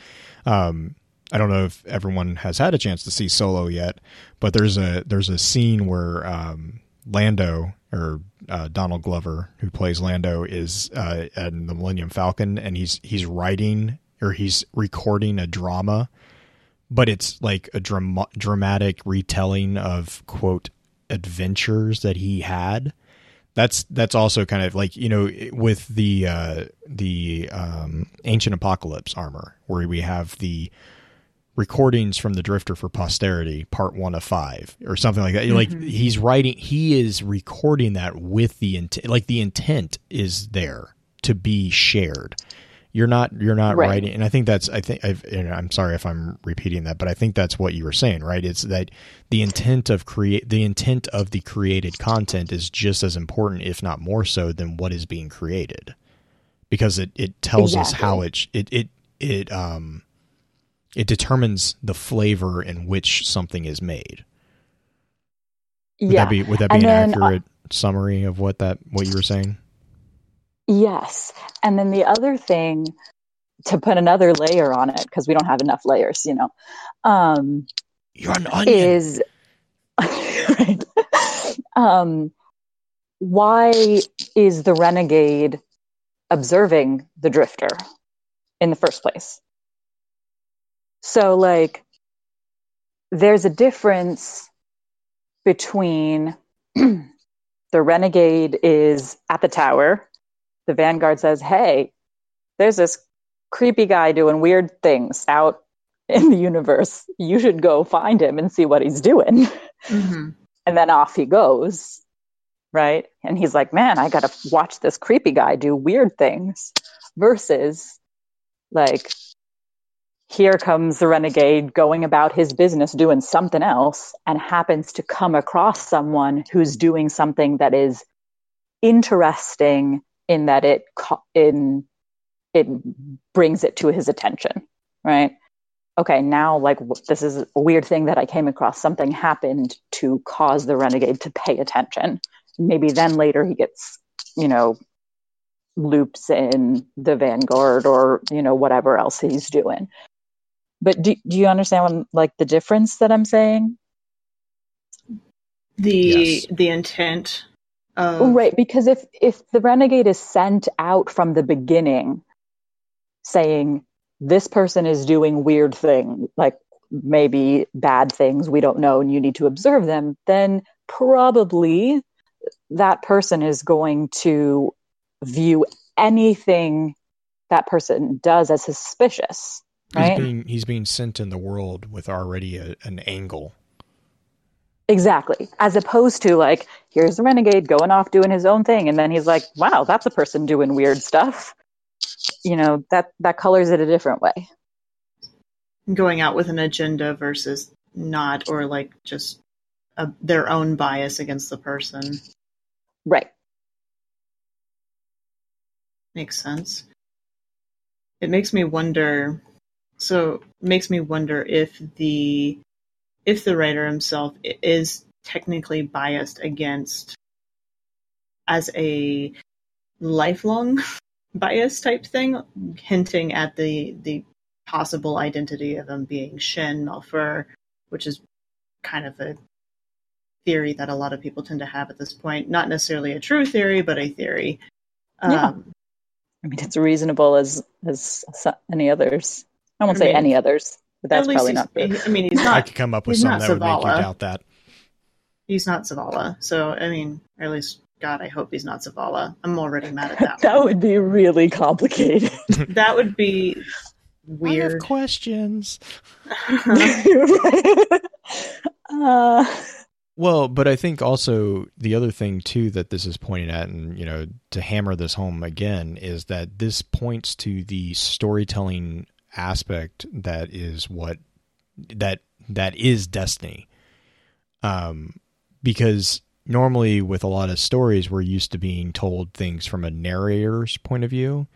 um, I don't know if everyone has had a chance to see Solo yet, but there's a there's a scene where um, Lando or uh, Donald Glover, who plays Lando, is uh, in the Millennium Falcon, and he's he's writing or he's recording a drama, but it's like a drama, dramatic retelling of quote adventures that he had. That's that's also kind of like you know with the uh, the um, ancient apocalypse armor where we have the recordings from the drifter for posterity part one of five or something like that. Like he's writing he is recording that with the intent like the intent is there to be shared. You're not you're not Right. writing and i think that's i think I've, and i'm sorry if i'm repeating that but i think that's what you were saying right? It's that the intent of create the intent of the created content is just as important if not more so than what is being created. Because it, it tells us how it it it it um it determines the flavor in which something is made would yeah that be would that be And an then, uh, accurate summary of what that what you were saying Yes. And then the other thing to put another layer on it, because we don't have enough layers, you know, um, you're an onion is right. [LAUGHS] um, why is the renegade observing the drifter in the first place? So, like, there's a difference between [CLEARS THROAT] the renegade is at the tower. The vanguard says, Hey, there's this creepy guy doing weird things out in the universe. You should go find him and see what he's doing. [LAUGHS] hmm And then off he goes. Right. And he's like, Man, I got to watch this creepy guy do weird things. Versus, like, here comes the renegade going about his business doing something else and happens to come across someone who's doing something that is interesting in that it co- in it brings it to his attention right? Okay now like this is a weird thing that i came across. Something happened to cause the renegade to pay attention. Maybe then later he gets you know loops in the vanguard or you know whatever else he's doing but do, do you understand what, like the difference that i'm saying The Yes. the intent of right because if if the renegade is sent out from the beginning saying this person is doing weird thing like maybe bad things we don't know and you need to observe them then probably that person is going to view anything that person does as suspicious right? He's being he's being sent in the world with already a, an angle. Exactly. As opposed to like, here's the renegade going off doing his own thing, and then he's like, wow, that's a person doing weird stuff. You know, that that colors it a different way. Going out with an agenda versus not, or like just a, their own bias against the person. Right. Makes sense. It makes me wonder. So, makes me wonder if the if the writer himself is technically biased against as a lifelong [LAUGHS] bias type thing, hinting at the the possible identity of him being Shin Malphur, which is kind of a theory that a lot of people tend to have at this point. Not necessarily a true theory, but a theory. Yeah. Um, I mean, it's reasonable as as any others. I won't I say mean, any others, but that's probably not true. I mean, he's not. I could come up with he's some not that would make you doubt that. he's not Zavala. So I mean, or at least God, I hope he's not Zavala. I'm already mad at that. [LAUGHS] That would be really complicated. [LAUGHS] that would be I have weird. questions. [LAUGHS] uh, Well, but I think also the other thing too that this is pointing at, and you know, to hammer this home again, is that this points to the storytelling aspect that is what that that is destiny. Um, because normally with a lot of stories, we're used to being told things from a narrator's point of view.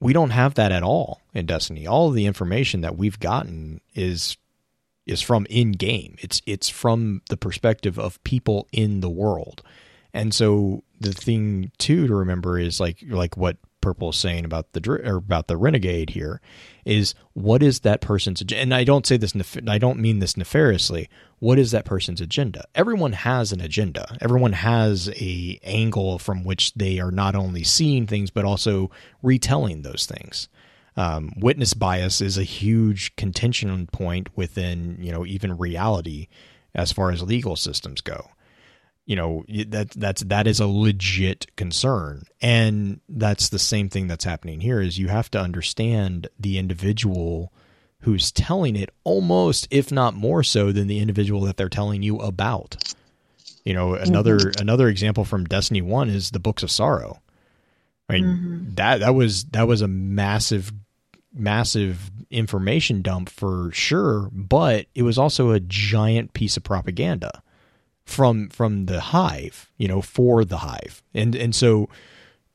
We don't have that at all in Destiny. All the information that we've gotten is is from in game. It's it's from the perspective of people in the world. And so the thing too to remember is like like what Purple is saying about the or about the renegade here is what is that person's agenda? And I don't say this I don't mean this nefariously. What is that person's agenda? Everyone has an agenda. Everyone has a angle from which they are not only seeing things but also retelling those things um, witness bias is a huge contention point within you know even reality as far as legal systems go you know that that's that is a legit concern. And that's the same thing that's happening here is you have to understand the individual who's telling it almost if not more so than the individual that they're telling you about. You know another another example from destiny 1 is the books of sorrow. I mean Mhm. that that was that was a massive massive information dump for sure, but it was also a giant piece of propaganda from from the hive, you know, for the hive. And and so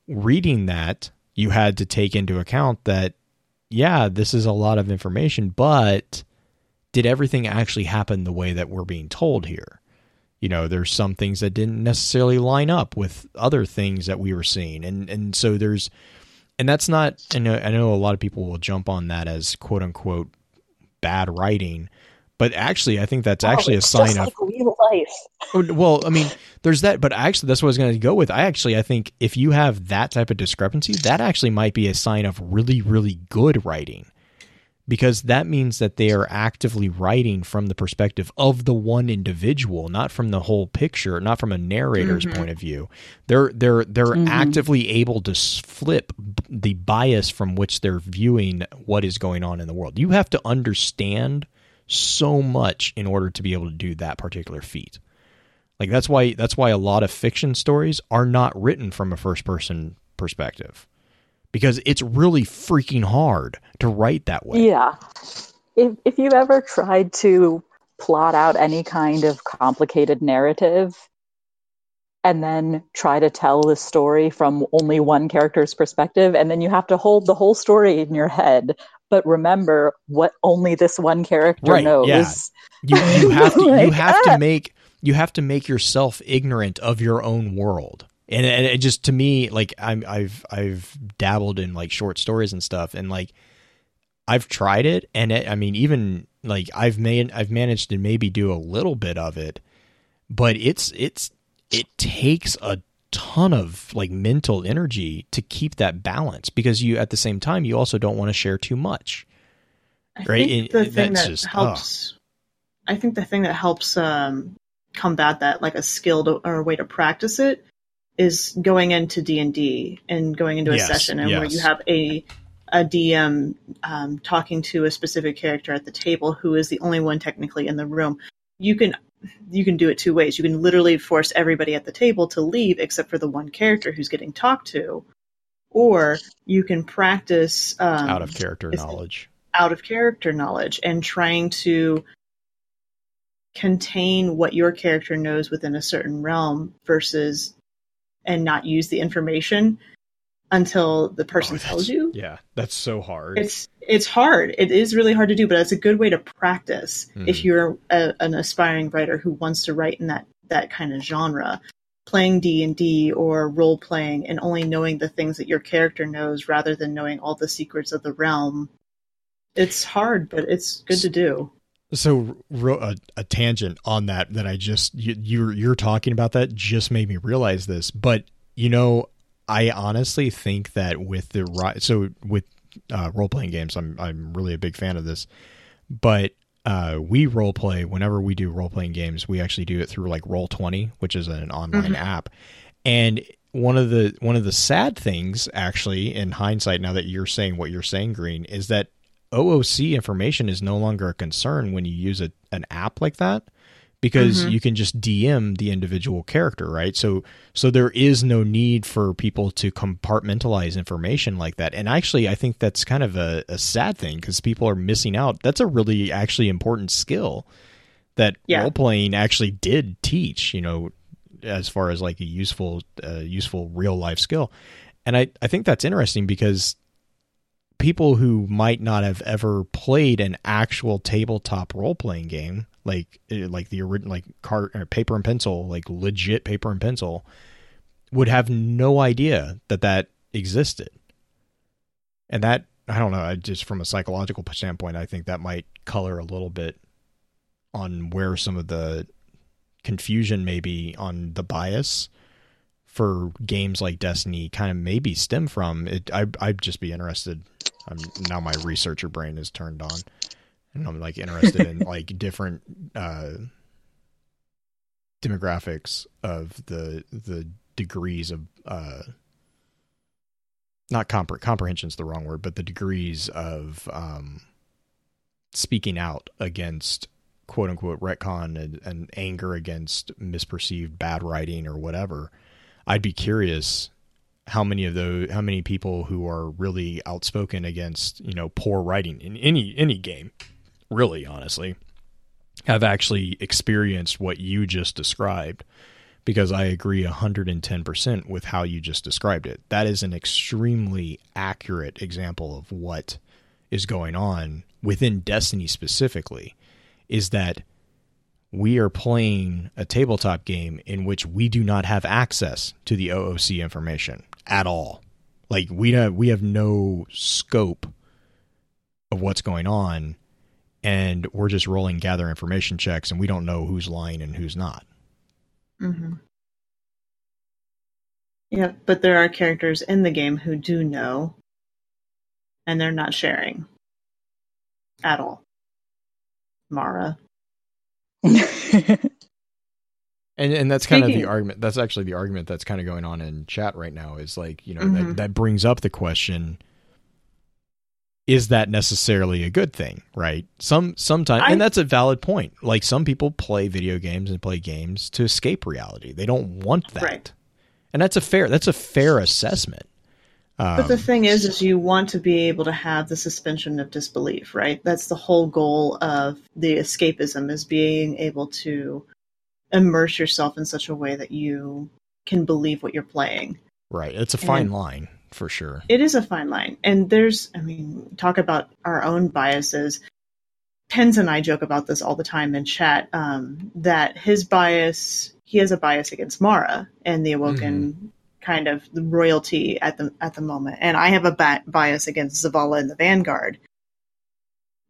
reading that, you had to take into account that yeah, this is a lot of information, but did everything actually happen the way that we're being told here? You know, there's some things that didn't necessarily line up with other things that we were seeing. And and so there's and that's not I know I know a lot of people will jump on that as quote unquote bad writing, but actually I think that's actually Oh, a sign just of like real life. Oh, well, I mean, there's that, but actually, that's what I was going to go with. I actually, I think if you have that type of discrepancy, that actually might be a sign of really, really good writing, because that means that they are actively writing from the perspective of the one individual, not from the whole picture, not from a narrator's Mhm. point of view. They're they're they're Mhm. actively able to flip the bias from which they're viewing what is going on in the world. You have to understand so much in order to be able to do that particular feat. Like that's why that's why a lot of fiction stories are not written from a first person perspective. Because it's really freaking hard to write that way. Yeah. If if you've ever tried to plot out any kind of complicated narrative and then try to tell the story from only one character's perspective and then you have to hold the whole story in your head but remember what only this one character Right, knows. yeah. You you [LAUGHS] have to you have ah. to make you have to make yourself ignorant of your own world. And, and it just to me like I'm I've I've dabbled in like short stories and stuff and like I've tried it and it, I mean even like I've made I've managed to maybe do a little bit of it but it's it's it takes a ton of like mental energy to keep that balance because you at the same time you also don't want to share too much. I Right, think and- the thing that's that just- helps. I think the thing that helps um, combat that, like a skill to, or a way to practice it, is going into D and going into a Yes, session and where you have a a DM um, talking to a specific character at the table who is the only one technically in the room, you can you can do it two ways. You can literally force everybody at the table to leave except for the one character who's getting talked to, or you can practice um, out of character knowledge. out of character knowledge and trying to contain what your character knows within a certain realm versus and not use the information until the person Oh, tells you. Yeah, that's so hard. It's it's hard. It is really hard to do, but it's a good way to practice Mhm. if you're a, an aspiring writer who wants to write in that that kind of genre. Playing D and D or role playing and only knowing the things that your character knows rather than knowing all the secrets of the realm. It's hard, but it's good to do. So a, a tangent on that that I just you, you're you're talking about that just made me realize this. But you know, I honestly think that with the ri- so with uh, role playing games, I'm I'm really a big fan of this. But uh, we role play whenever we do role playing games. We actually do it through like Roll Twenty, which is an online app, and one of the one of the sad things actually in hindsight now that you're saying what you're saying green is that OOC information is no longer a concern when you use a, an app like that because Mhm. you can just DM the individual character, right? So so there is no need for people to compartmentalize information like that. And actually I think that's kind of a, a sad thing because people are missing out. That's a really actually important skill that Yeah. role playing actually did teach, you know, as far as like a useful uh, useful real life skill. And I, I think that's interesting because people who might not have ever played an actual tabletop role playing game, like eh, like the original like cart or paper and pencil, like legit paper and pencil, would have no idea that that existed. And that I don't know, I just from a psychological standpoint, I think that might color a little bit on where some of the confusion maybe on the bias for games like Destiny kind of maybe stem from. It I I'd just be interested. I'm now my researcher brain is turned on, and I'm like interested in [LAUGHS] like different uh, demographics of the the degrees of uh, not compre- is the wrong word, but the degrees of um, speaking out against quote unquote retcon and, and anger against misperceived bad writing or whatever. I'd be curious how many of those how many people who are really outspoken against you know poor writing in any any game really honestly have actually experienced what you just described because I agree 110% with how you just described it. That is an extremely accurate example of what is going on within Destiny specifically is that we are playing a tabletop game in which we do not have access to the OOC information at all. Like we have we have no scope of what's going on and we're just rolling gather information checks and we don't know who's lying and who's not. Mm-hmm. Yeah, but there are characters in the game who do know, and they're not sharing at all. Mara. [LAUGHS] And and that's kind of the argument. That's actually the argument that's kind of going on in chat right now. Is like you know Mhm. that that brings up the question: Is that necessarily a good thing? Right? Some sometimes, I- and that's a valid point. Like some people play video games and play games to escape reality. They don't want that, Right. and that's a fair that's a fair assessment. Um, But the thing is, is you want to be able to have the suspension of disbelief, right? That's the whole goal of the escapism is being able to immerse yourself in such a way that you can believe what you're playing. right, it's a fine and- line for sure. It is a fine line. And there's, I mean, talk about our own biases. Pens and I joke about this all the time in chat um, that his bias, he has a bias against Mara and the Awoken kind of the royalty at the at the moment, and I have a ba- bias against Zavala and the Vanguard.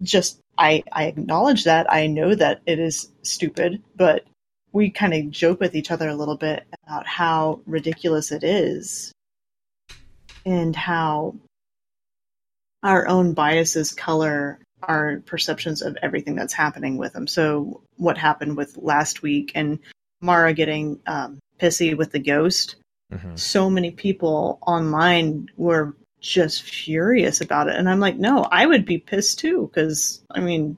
Just I I acknowledge that I know that it is stupid, but we kind of joke with each other a little bit about how ridiculous it is and how our own biases color our perceptions of everything that's happening with them. So, what happened with last week and Mara getting um, pissy with the ghost? Mhm. So many people online were just furious about it. And I'm like, no, I would be pissed too. Cause I mean,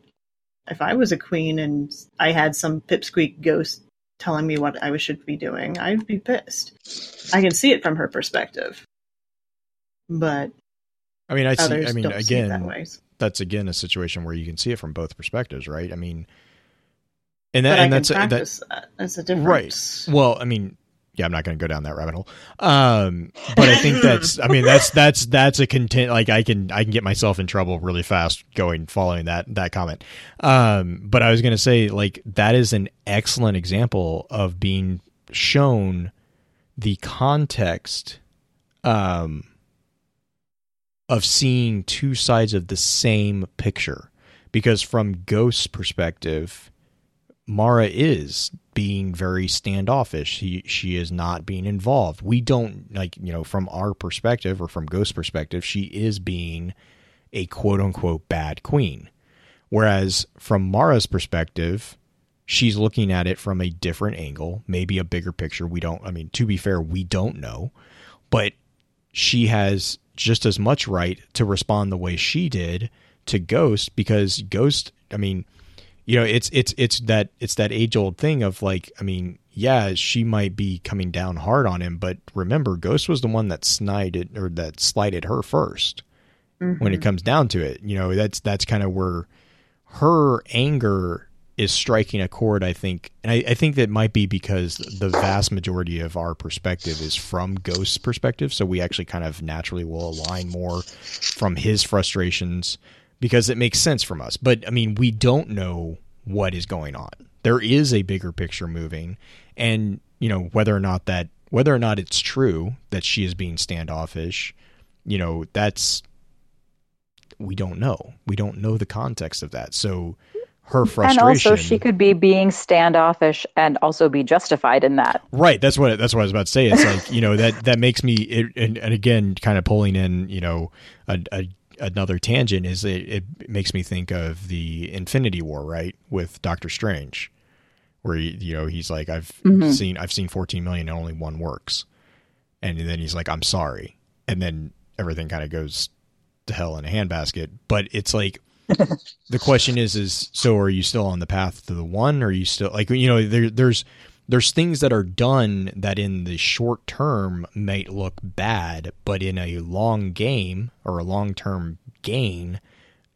if I was a queen and I had some pipsqueak ghost telling me what I should be doing, I'd be pissed. I can see it from her perspective. But I mean, I see. I mean, it that again, that's again a situation where you can see it from both perspectives, right? I mean, and that and that's that, practice that. That's a difference. right. Well, I mean, yeah, I'm not going to go down that rabbit hole. Um, but I think that's. I mean, that's that's that's a content. Like I can I can get myself in trouble really fast going following that that comment. Um, but I was going to say like that is an excellent example of being shown the context. Um, of seeing two sides of the same picture. Because from ghost's perspective mara is being very standoffish. She she is not being involved. We don't like you know from our perspective or from ghost's perspective she is being a quote unquote bad queen. Whereas from mara's perspective she's looking at it from a different angle maybe a bigger picture. We don't i mean to be fair we don't know. But she has just as much right to respond the way she did to Ghost because Ghost, I mean, you know, it's it's it's that it's that age old thing of like, I mean, yeah, she might be coming down hard on him, but remember, Ghost was the one that snided or that slighted her 1st when it Mhm. comes down to it. You know, that's that's kind of where her anger is striking a chord, I think. And I, I think that might be because the vast majority of our perspective is from Ghost's perspective. So we actually kind of naturally will align more from his frustrations because it makes sense from us. But I mean, we don't know what is going on. There is a bigger picture moving. And, you know, whether or not that, whether or not it's true that she is being standoffish, you know, that's, we don't know. We don't know the context of that. So her And also, she could be being standoffish and also be justified in that. Right. That's what that's what I was about to say. It's like you know that that makes me it, and, and again kind of pulling in you know a, a another tangent is it, it makes me think of the Infinity War right with Doctor Strange, where he, you know he's like I've Mhm. seen I've seen 14 million and only one works, and then he's like I'm sorry, and then everything kind of goes to hell in a handbasket. But it's like the question is is so are you still on the path to the one or are you still like you know there there's there's things that are done that in the short term might look bad but in a long game or a long term gain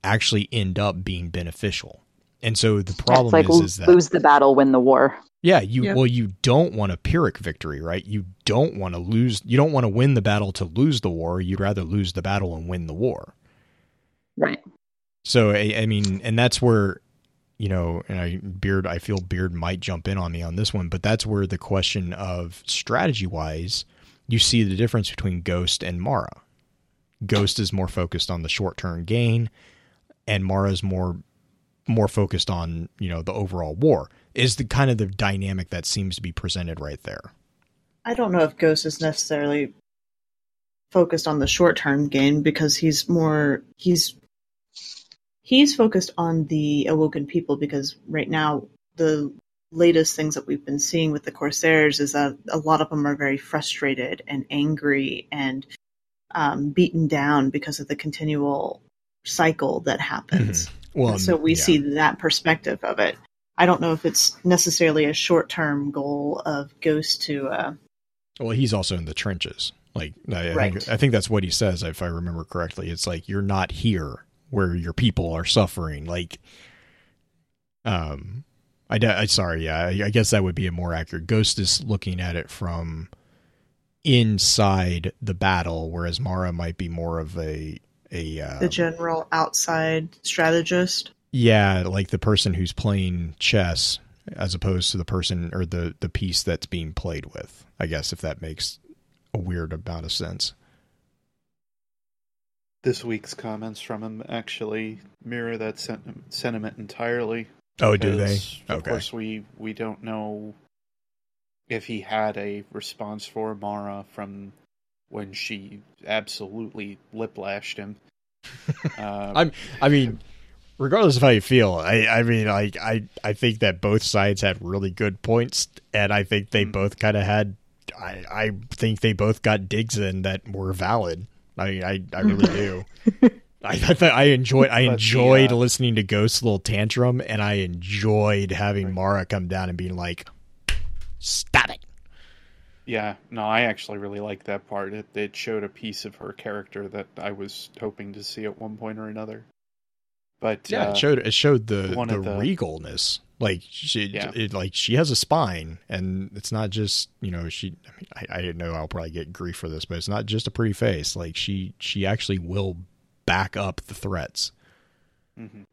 actually end up being beneficial and so the problem it's like is is that lose the battle, win the war. yeah, you Yeah. well you don't want a pyrrhic victory, right? You don't want to lose you don't want to win the battle to lose the war. You'd rather lose the battle and win the war. Right. So I, I mean, and that's where you know, and I Beard, I feel Beard might jump in on me on this one, but that's where the question of strategy wise, you see the difference between Ghost and Mara. Ghost is more focused on the short term gain, and Mara's more more focused on you know the overall war. Is the kind of the dynamic that seems to be presented right there. I don't know if Ghost is necessarily focused on the short term gain because he's more he's he's focused on the awoken people because right now the latest things that we've been seeing with the corsairs is that a lot of them are very frustrated and angry and um, beaten down because of the continual cycle that happens Well, so we yeah. see that perspective of it i don't know if it's necessarily a short term goal of ghost to uh, Well, he's also in the trenches. Like I, I Right. think I think that's what he says, if I remember correctly. It's like you're not here where your people are suffering. Like, um, I, I sorry, yeah, I, I guess that would be a more accurate. Ghost is looking at it from inside the battle, whereas Mara might be more of a a uh, the general outside strategist. yeah, like the person who's playing chess as opposed to the person or the the piece that's being played with. I guess if that makes a weird amount of sense. This week's comments from him actually mirror that sen- sentiment entirely. Oh, do they? because, Of course, we we don't know if he had a response for Mara from when she absolutely lip lashed him. Uh, [LAUGHS] I'm- I mean, regardless of how you feel, I, I mean, like, I, I think that both sides had really good points, and I think they Mm. both kind of had. I, I think they both got digs in that were valid. I I, I [LAUGHS] really do. I I, th- I enjoyed I But the, enjoyed uh, listening to Ghost's little tantrum, and I enjoyed having Mara come down and being like, "Stop it." Yeah, no, I actually really liked that part. It, it showed a piece of her character that I was hoping to see at one point or another. But Yeah, uh, it showed it showed the one the, of the- regalness. Like she, Yeah. it, like she has a spine, and it's not just you know she. I mean, I, I know I'll probably get grief for this, but it's not just a pretty face. Like she she actually will back up the threats. Mhm.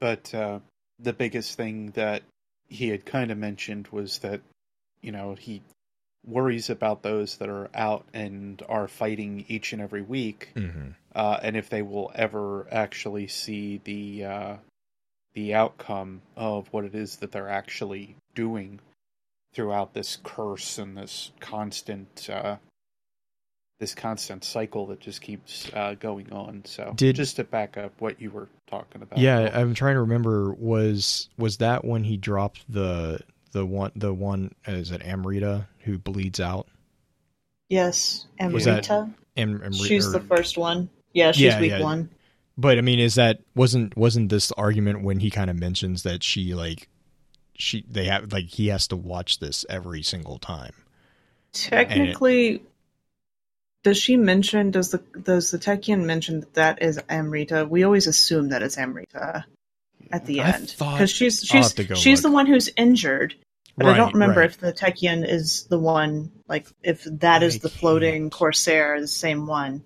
But uh, the biggest thing that he had kind of mentioned was that, you know, he worries about those that are out and are fighting each and every week, Mm-hmm. uh, and if they will ever actually see the uh, the outcome of what it is that they're actually doing throughout this curse and this constant uh, this constant cycle that just keeps uh, going on. So, Did- just to back up what you were talking about, Yeah, I'm trying to remember. Was was that when he dropped the the one the one is it Amrita who bleeds out? Yes, Was that- Amrita. Am, Amri- She's or- the first one. Yeah, she's Yeah, week yeah. one. But I mean, is that wasn't wasn't this argument when he kind of mentions that she like she they have like he has to watch this every single time. Technically, does she mention? Does the does the Techeun mention that that is Amrita? We always assume that it's Amrita at the I end because she's she's have to go she's look. the one who's injured. But I don't remember right. if the Techeun is the one, like if that is I the floating. Corsair, the same one.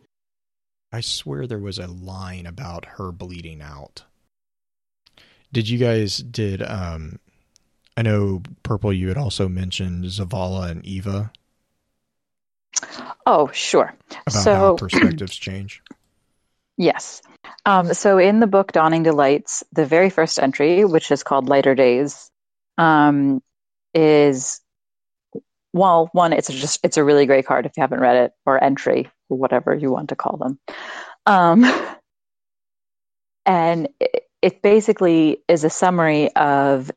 I swear there was a line about her bleeding out. Did you guys did um I know Purple you had also mentioned Zavala and Eva Oh, sure. about So- how perspectives change. [CLEARS THROAT] Yes. Um, so in the book Dawning Delights, the very first entry, which is called Lighter Days, um, is well, one, it's just it's a really great card if you haven't read it, or entry, whatever you want to call them. Um, [LAUGHS] and it, it basically is a summary of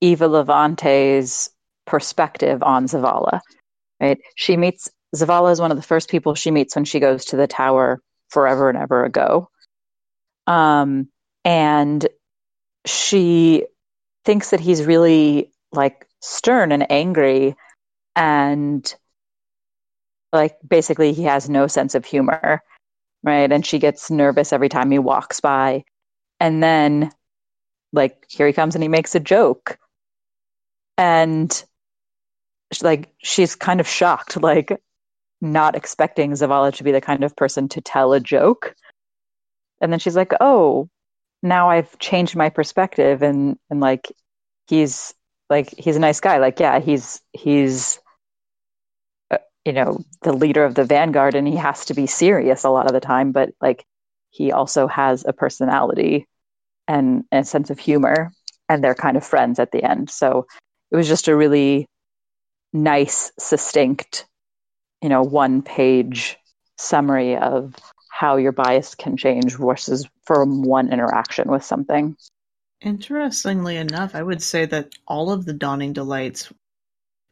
Eva Levante's perspective on Zavala. Right? She meets Zavala is one of the first people she meets when she goes to the tower forever and ever ago. Um, and she thinks that he's really like stern and angry and like basically he has no sense of humor right and she gets nervous every time he walks by and then like here he comes and he makes a joke and like she's kind of shocked like not expecting Zavala to be the kind of person to tell a joke. And then she's like, "Oh, now I've changed my perspective and and like he's like he's a nice guy. Like yeah, he's he's you know, the leader of the vanguard and he has to be serious a lot of the time, but like he also has a personality and a sense of humor and they're kind of friends at the end. So it was just a really nice succinct you know one page summary of how your bias can change versus from one interaction with something Interestingly enough, I would say that all of the Dawning Delights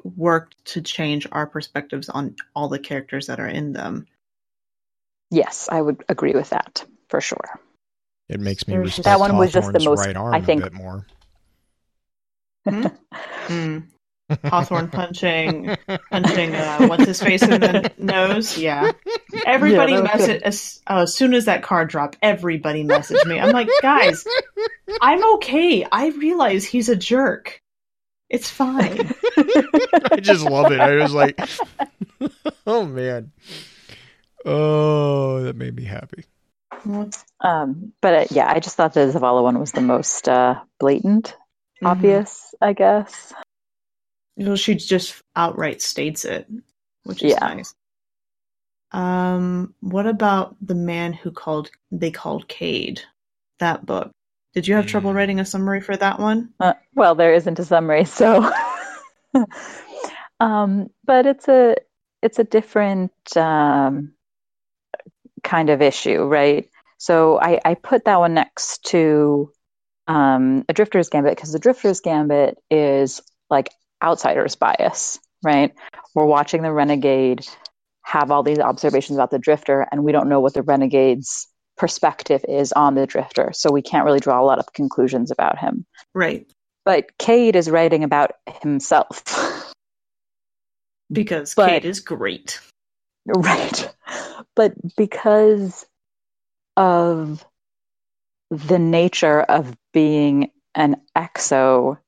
worked to change our perspectives on all the characters that are in them. yes i would agree with that for sure It makes me respect That one was just the most- right arm I think- a bit more. [LAUGHS] Hmm. Hawthorne punching, punching, uh, what's his face in the nose? Yeah. Everybody Yeah, that messaged, as, uh, as soon as that card dropped, everybody messaged me. I'm like, guys, I'm okay. I realize he's a jerk. It's fine. [LAUGHS] I just love it. I was like, [LAUGHS] oh man, oh that made me happy. um, but uh, yeah i just thought the zavala one was the most uh, blatant Mhm. obvious i guess Well, she just outright states it, which is Yeah. nice. Um, what about the man who called they called Cayde? That book. Did you have trouble Mm. writing a summary for that one? Uh, well, there isn't a summary, so. [LAUGHS] um, but it's a it's a different um, kind of issue, right? So I, I put that one next to um, a Drifter's Gambit because the Drifter's Gambit is like outsider's bias, right? We're watching the Renegade have all these observations about the drifter and we don't know what the renegade's perspective is on the drifter so we can't really draw a lot of conclusions about him Right. but Cayde is writing about himself Because But- Kate is great. Right. But because of the nature of being an exo,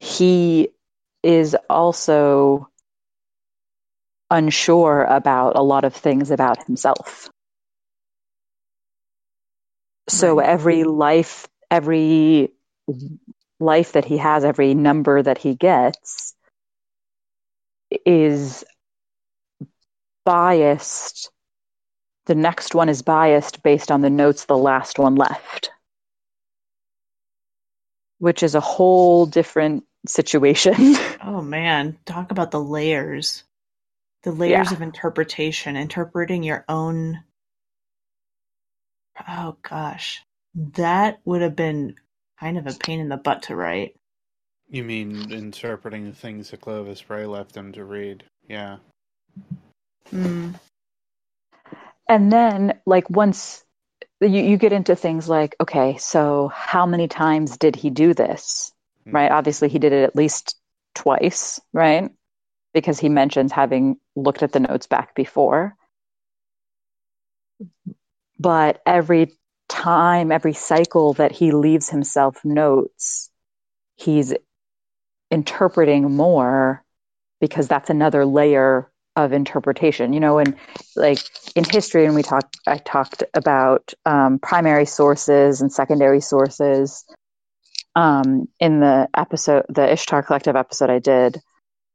he is also unsure about a lot of things about himself. So every life, every life that he has, every number that he gets is biased. The next one is biased based on the notes the last one left, which is a whole different situation. [LAUGHS] Oh man, talk about the layers. The layers Yeah. of interpretation, interpreting your own. Oh gosh. That would have been kind of a pain in the butt to write. You mean interpreting the things that Clovis Bray left him to read? Yeah. Mm, and then, like, once you, you get into things like, okay, so how many times did he do this? Hmm. Right? Obviously, he did it at least twice, right? Because he mentions having looked at the notes back before. But every time, every cycle that he leaves himself notes, he's interpreting more because that's another layer of interpretation. You know, and like in history, and we talked, I talked about um, primary sources and secondary sources um, in the episode, the Ishtar Collective episode I did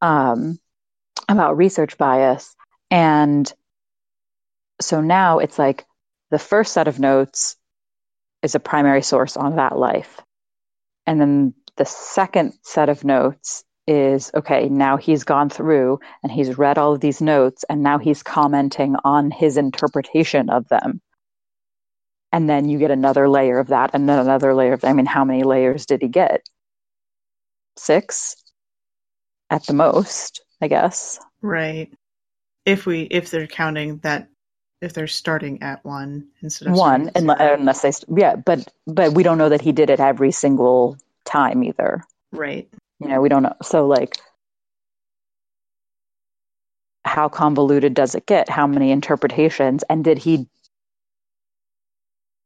um, about research bias. And so now it's like the first set of notes is a primary source on that life. And then the second set of notes is okay, now he's gone through and he's read all of these notes and now he's commenting on his interpretation of them. And then you get another layer of that and then another layer of I mean, how many layers did he get? Six at the most, I guess. right. If we if they're counting that if they're starting at one instead of One, unless, unless they, st- yeah, but but we don't know that he did it every single time either. right. You know, we don't know. So like, how convoluted does it get? How many interpretations? And did he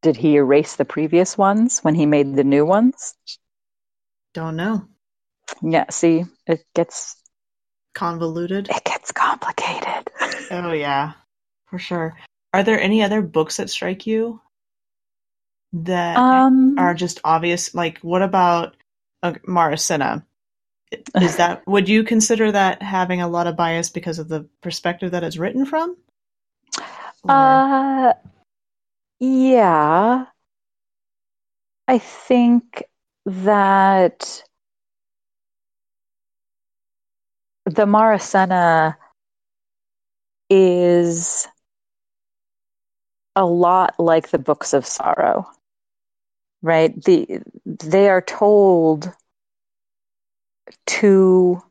did he erase the previous ones when he made the new ones? Don't know. Yeah. See, it gets Convoluted. it gets complicated. [LAUGHS] Oh yeah, for sure. Are there any other books that strike you that Um, are just obvious? Like, what about uh, Marasenna? Is that [LAUGHS] would you consider that having a lot of bias because of the perspective that it's written from? Or- Uh, yeah. I think that the Marasenna is a lot like the books of sorrow, right? The they are told to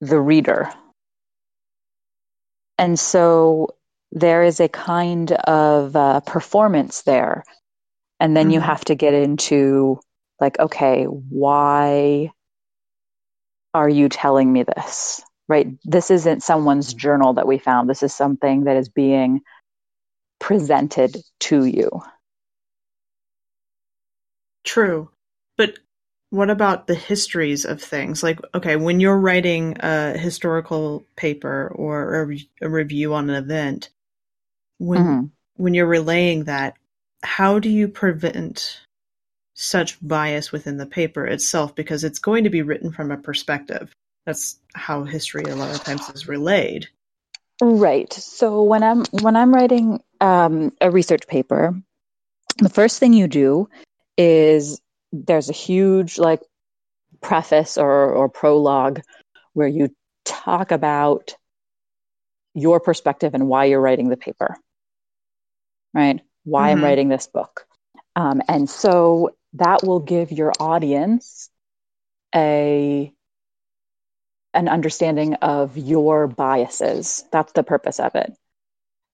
the reader. And so there is a kind of uh, performance there. And then you Mhm. have to get into, like, okay, why are you telling me this? Right? This isn't someone's journal that we found. This is something that is being presented to you. True. But what about the histories of things? Like, okay, when you're writing a historical paper or a, re- a review on an event, when Mhm. when you're relaying that, how do you prevent such bias within the paper itself? Because it's going to be written from a perspective. That's how history a lot of times is relayed. Right. So when I'm when I'm writing um, a research paper, the first thing you do is there's a huge like preface or or prologue where you talk about your perspective and why you're writing the paper. Right? Why I'm Mhm. writing this book. Um, and so that will give your audience a an understanding of your biases. That's the purpose of it.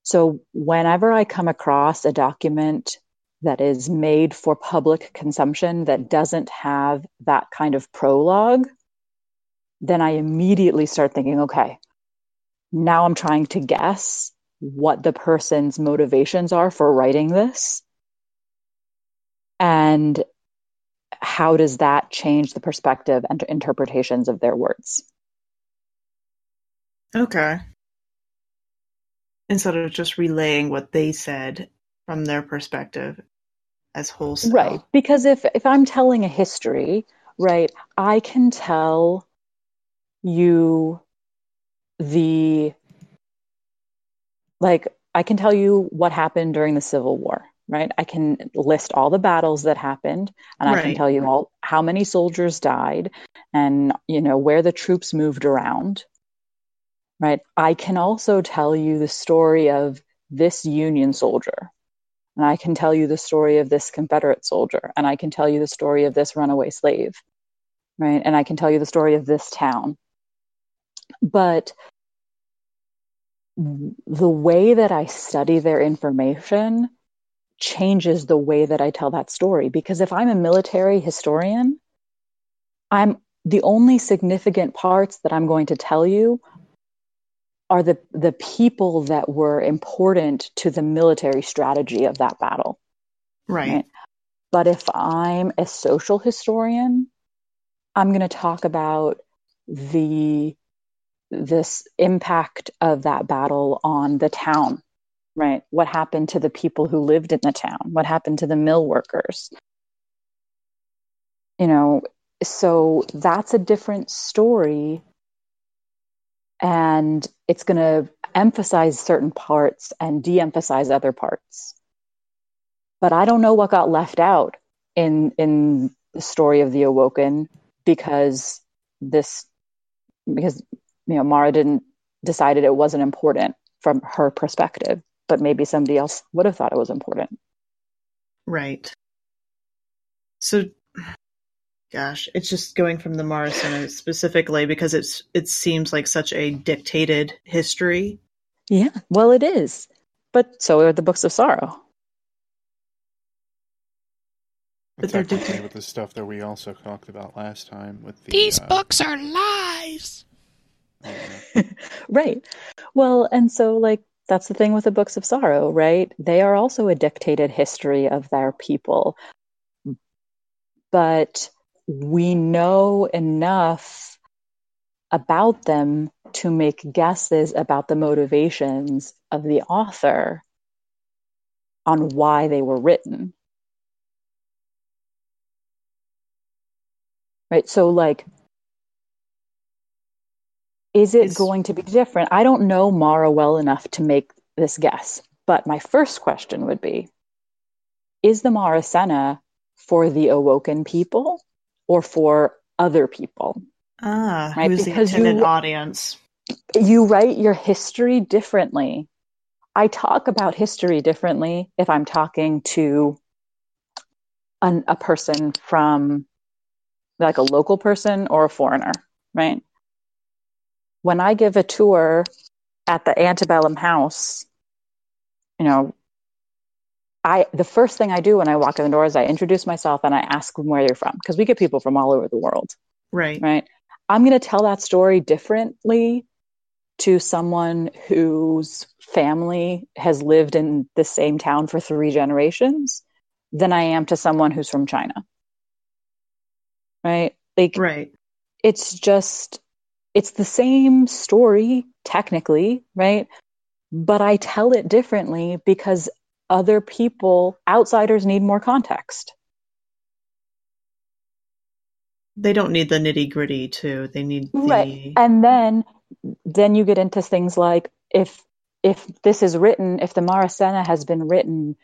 So whenever I come across a document that is made for public consumption that doesn't have that kind of prologue, then I immediately start thinking, okay, now I'm trying to guess what the person's motivations are for writing this. And how does that change the perspective and interpretations of their words? Okay. Instead of just relaying what they said from their perspective as wholesale. Right. Because if if I'm telling a history, right, I can tell you the like I can tell you what happened during the Civil War, right? I can list all the battles that happened and I can tell you all how many soldiers died and you know where the troops moved around. Right? I can also tell you the story of this Union soldier. And I can tell you the story of this Confederate soldier and I can tell you the story of this runaway slave. Right? And I can tell you the story of this town. But the way that I study their information changes the way that I tell that story. Because if I'm a military historian, I'm the only significant parts that I'm going to tell you are the, the people that were important to the military strategy of that battle. Right. Right. But if I'm a social historian, I'm going to talk about the this impact of that battle on the town, right? What happened to the people who lived in the town? What happened to the mill workers? You know, so that's a different story. And it's going to emphasize certain parts and de emphasize other parts. But I don't know what got left out in, in the story of the Awoken because this, because you know, Mara didn't decided it wasn't important from her perspective, but maybe somebody else would have thought it was important. Right. So, gosh, it's just going from the Morrison specifically because it's it seems like such a dictated history. Yeah, well, it is, but so are the books of sorrow. But It's they're technically different. with the stuff that we also talked about last time with the These uh, books are lies. [LAUGHS] right. Well, and so like that's the thing with the books of sorrow, right? They are also a dictated history of their people. But we know enough about them to make guesses about the motivations of the author on why they were written. Right? So like is it Is- going to be different? I don't know Mara well enough to make this guess, but my first question would be Is the Marasenna for the awoken people or for other people? Ah, Right, who's the because intended you- audience? You write your history differently. I talk about history differently if I'm talking to an, a person from like a local person or a foreigner, right? When I give a tour at the antebellum house, you know, I the first thing I do when I walk in the door is I introduce myself and I ask them where they're from because we get people from all over the world, Right. right? I'm going to tell that story differently to someone whose family has lived in the same town for three generations than I am to someone who's from China. Right? Like Right. it's just it's the same story technically, right? But I tell it differently because other people, outsiders need more context. They don't need the nitty gritty too. They need the Right. And then then you get into things like if if this is written, if the Marasenna has been written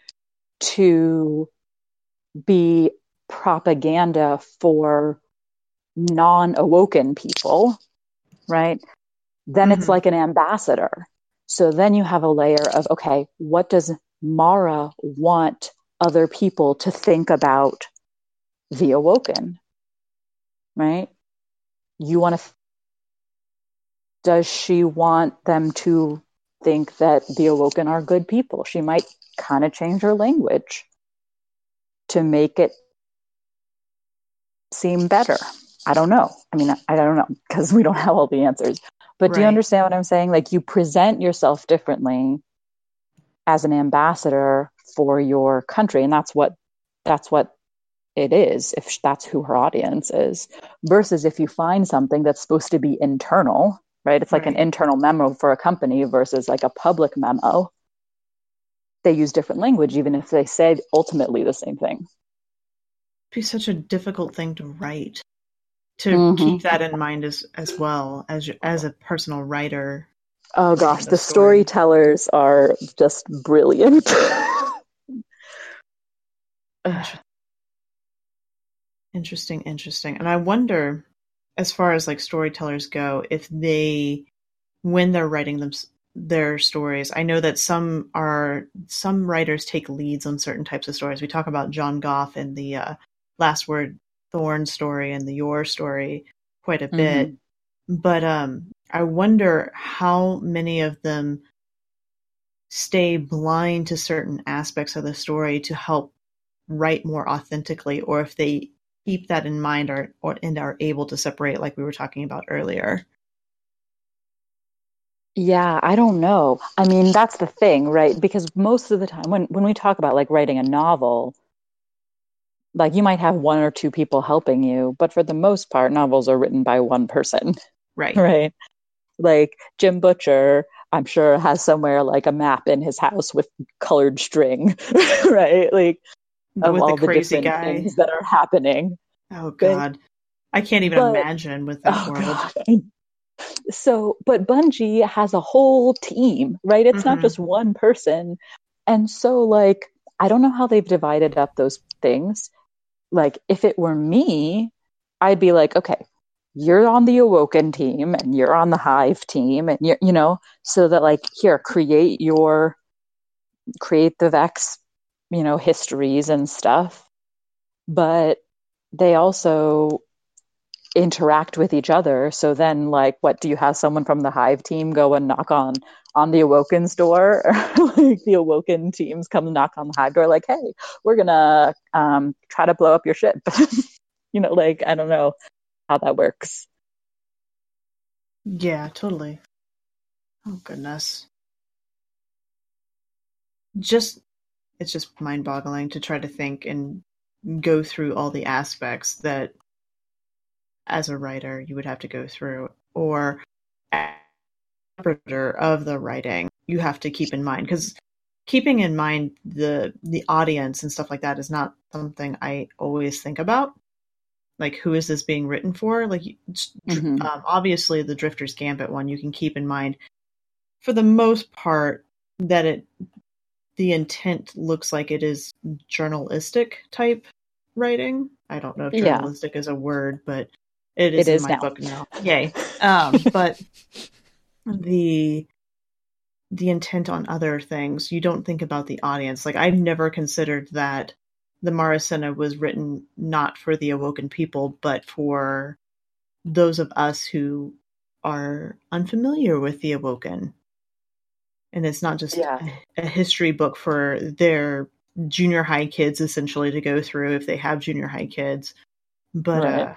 to be propaganda for non-awoken people, right? Then it's Mhm. like an ambassador. So then you have a layer of okay, what does Mara want other people to think about the awoken? Right? You want to does she want them to think that the awoken are good people? She might kind of change her language to make it seem better. I don't know. I mean i, I don't know because we don't [LAUGHS] have all the answers. But do you understand what i'm saying? Like you present yourself differently as an ambassador for your country and that's what that's what it is if that's who her audience is versus if you find something that's supposed to be internal right it's like an internal memo for a company versus like a public memo they use different language even if they say ultimately the same thing be such a difficult thing to write. To Mhm. keep that in mind as as well as as a personal writer. Oh gosh the the story. storytellers are just brilliant [LAUGHS] Interesting, interesting. And I wonder, as far as like storytellers go, if they, when they're writing them their stories, I know that some are some writers take leads on certain types of stories. We talk about John Goff and the uh, Last Word Thorn story and the Your story quite a bit, but um, I wonder how many of them stay blind to certain aspects of the story to help write more authentically, or if they keep that in mind or, or and are able to separate, like we were talking about earlier. Yeah, I don't know. I mean, that's the thing, right? Because most of the time when when we talk about like writing a novel, like you might have one or two people helping you, but for the most part novels are written by one person, Right. [LAUGHS] right? Like Jim Butcher, I'm sure has somewhere like a map in his house with colored string, [LAUGHS] right? Like of With all the the crazy different guy. things that are happening. Oh But- God. I can't even but- imagine with that Oh world. god. [LAUGHS] So, but Bungie has a whole team, right? It's not Mhm. just one person. And so like I don't know how they've divided up those things. Like if it were me, I'd be like, okay, you're on the awoken team and you're on the hive team and you you know, so that like here create your create the vex, you know, histories and stuff. But they also interact with each other. So then, like, what do you have someone from the Hive team go and knock on on the Awoken's door? [LAUGHS] like the Awoken teams come knock on the Hive door, like, hey, we're gonna um, try to blow up your ship. [LAUGHS] you know, like I don't know how that works. Yeah, totally. Oh goodness. Just it's just mind-boggling to try to think and go through all the aspects that as a writer you would have to go through or interpreter of the writing you have to keep in mind because keeping in mind the the audience and stuff like that is not something I always think about like who is this being written for like Mhm. um, obviously the drifter's gambit one you can keep in mind for the most part that it the intent looks like it is journalistic type writing i don't know if Yeah. journalistic is a word but it is It in my now. book now yay um, [LAUGHS] but the the intent on other things you don't think about the audience like i've never considered that the Marasenna was written not for the awoken people but for those of us who are unfamiliar with the awoken and it's not just Yeah. a, history book for their junior high kids essentially to go through if they have junior high kids but Right. uh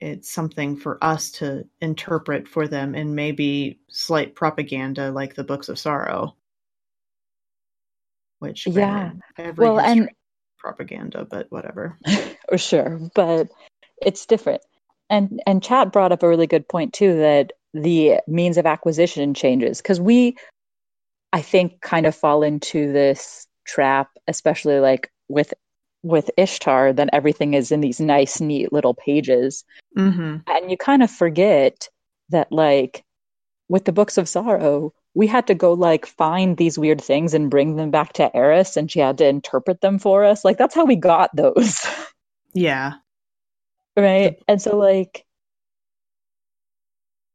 it's something for us to interpret for them and maybe slight propaganda like the books of sorrow which Yeah. every Well, and- propaganda but whatever [LAUGHS] sure, but it's different. And and chat brought up a really good point too that the means of acquisition changes because we, I think, kind of fall into this trap, especially like with with Ishtar. Then everything is in these nice, neat little pages, mm-hmm. and you kind of forget that like with the books of sorrow we had to go like find these weird things and bring them back to eris and she had to interpret them for us. Like that's how we got those. [LAUGHS] Yeah. Right? And so like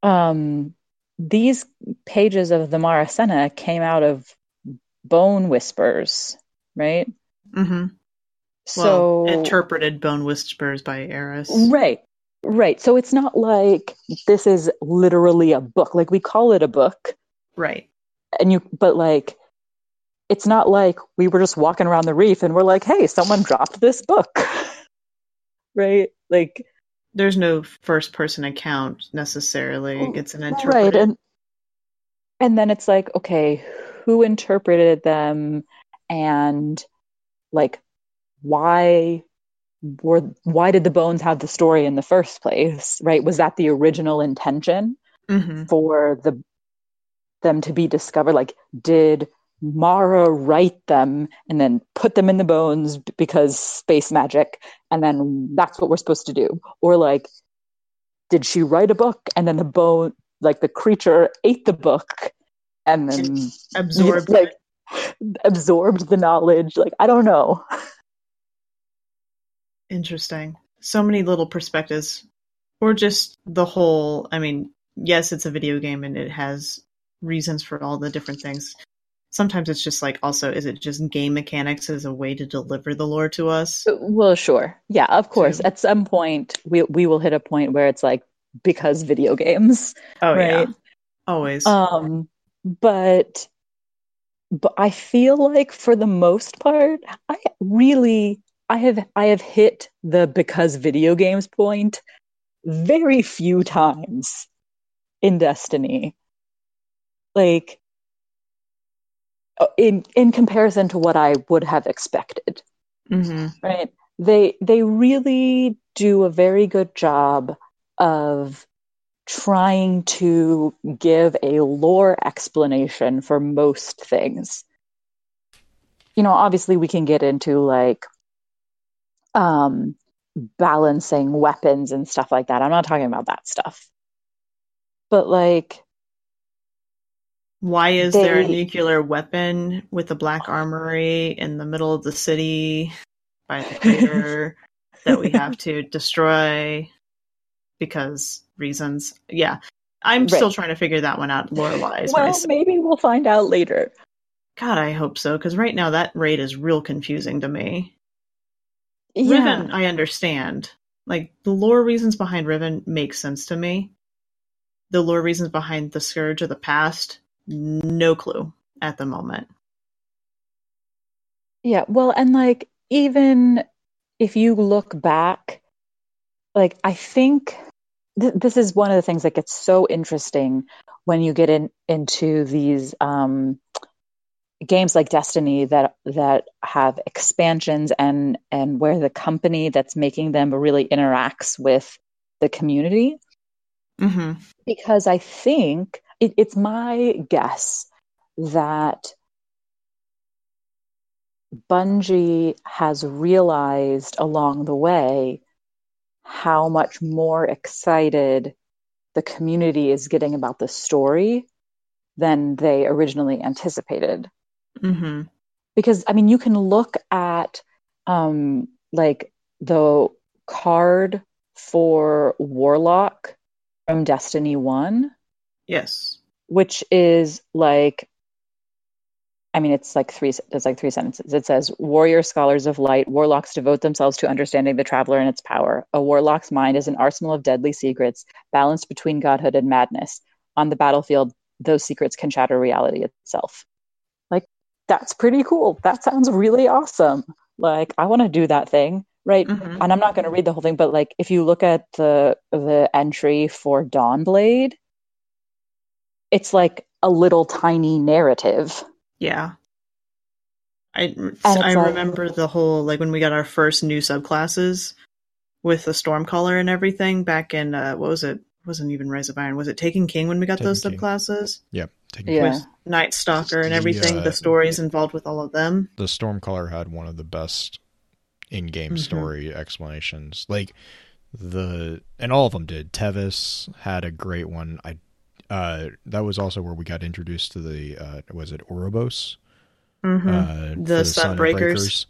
um these pages of the marasenna came out of bone whispers right? Mm-hmm. so well interpreted bone whispers by eris. Right. Right. So it's not like this is literally a book. Like we call it a book, Right. and you, but like, it's not like we were just walking around the reef and we're like, hey, someone dropped this book. [LAUGHS] right. Like, There's no first person account necessarily. It's an interpretation. right. And, and then it's like, okay, who interpreted them and like, why were, why did the bones have the story in the first place? Right. Was that the original intention? hmm for the them to be discovered like did mara write them and then put them in the bones because space magic and then that's what we're supposed to do or like did she write a book and then the bone like the creature ate the book and then Absorbed. like absorbed the knowledge like i don't know Interesting. So many little perspectives. Or just the whole, I mean, yes, it's a video game and it has reasons for all the different things. Sometimes it's just like also is it just game mechanics as a way to deliver the lore to us? well sure yeah of course at some point we we will hit a point where it's like because video games [LAUGHS] Oh yeah. right. Always. Um, but but I feel like for the most part, I really I have I have hit the because video games point very few times in Destiny. Like uh, in in comparison to what I would have expected. Hmm right? They they really do a very good job of trying to give a lore explanation for most things. You know obviously we can get into like um balancing weapons and stuff like that. I'm not talking about that stuff. But like Why is there a nuclear weapon with a black armory in the middle of the city by the crater [LAUGHS] that we have to destroy because reasons? Yeah. I'm Right. still trying to figure that one out lore wise well myself. maybe we'll find out later God, I hope so, because right now that raid is real confusing to me. yeah Riven, I understand. Like the lore reasons behind Riven make sense to me. The lore reasons behind the Scourge of the Past, no clue at the moment. Yeah, well, and like even if you look back, like I think th- this is one of the things that gets so interesting when you get in into these um, games like Destiny that that have expansions and and where the company that's making them really interacts with the community hmm because I think it, it's my guess that Bungie has realized along the way how much more excited the community is getting about the story than they originally anticipated. hmm Because, I mean, you can look at um, like the card for Warlock from Destiny 1 Yes. which is like I mean it's like three it's like three sentences. It says warrior scholars of light, warlocks devote themselves to understanding the traveler and its power. A warlock's mind is an arsenal of deadly secrets, balanced between godhood and madness. On the battlefield, those secrets can shatter reality itself. Like that's pretty cool. That sounds really awesome. Like I want to do that thing, right? Mhm. and I'm not going to read the whole thing, but like if you look at the the entry for Dawnblade, it's like a little tiny narrative. Yeah. I, it's I like- remember the whole, like, when we got our first new subclasses with the Stormcaller and everything back in, uh, what was it? It wasn't even Rise of Iron. Was it Taken King when we got Taken those King. subclasses? Yep. Taking Yeah. With Night Stalker and The, everything, uh, the stories involved with all of them. the Stormcaller had one of the best in-game Mhm. story explanations. Like the and all of them did. Tevis had a great one. I uh that was also where we got introduced to the uh was it Ouroboros? hmm Uh The for Sun. Breakers.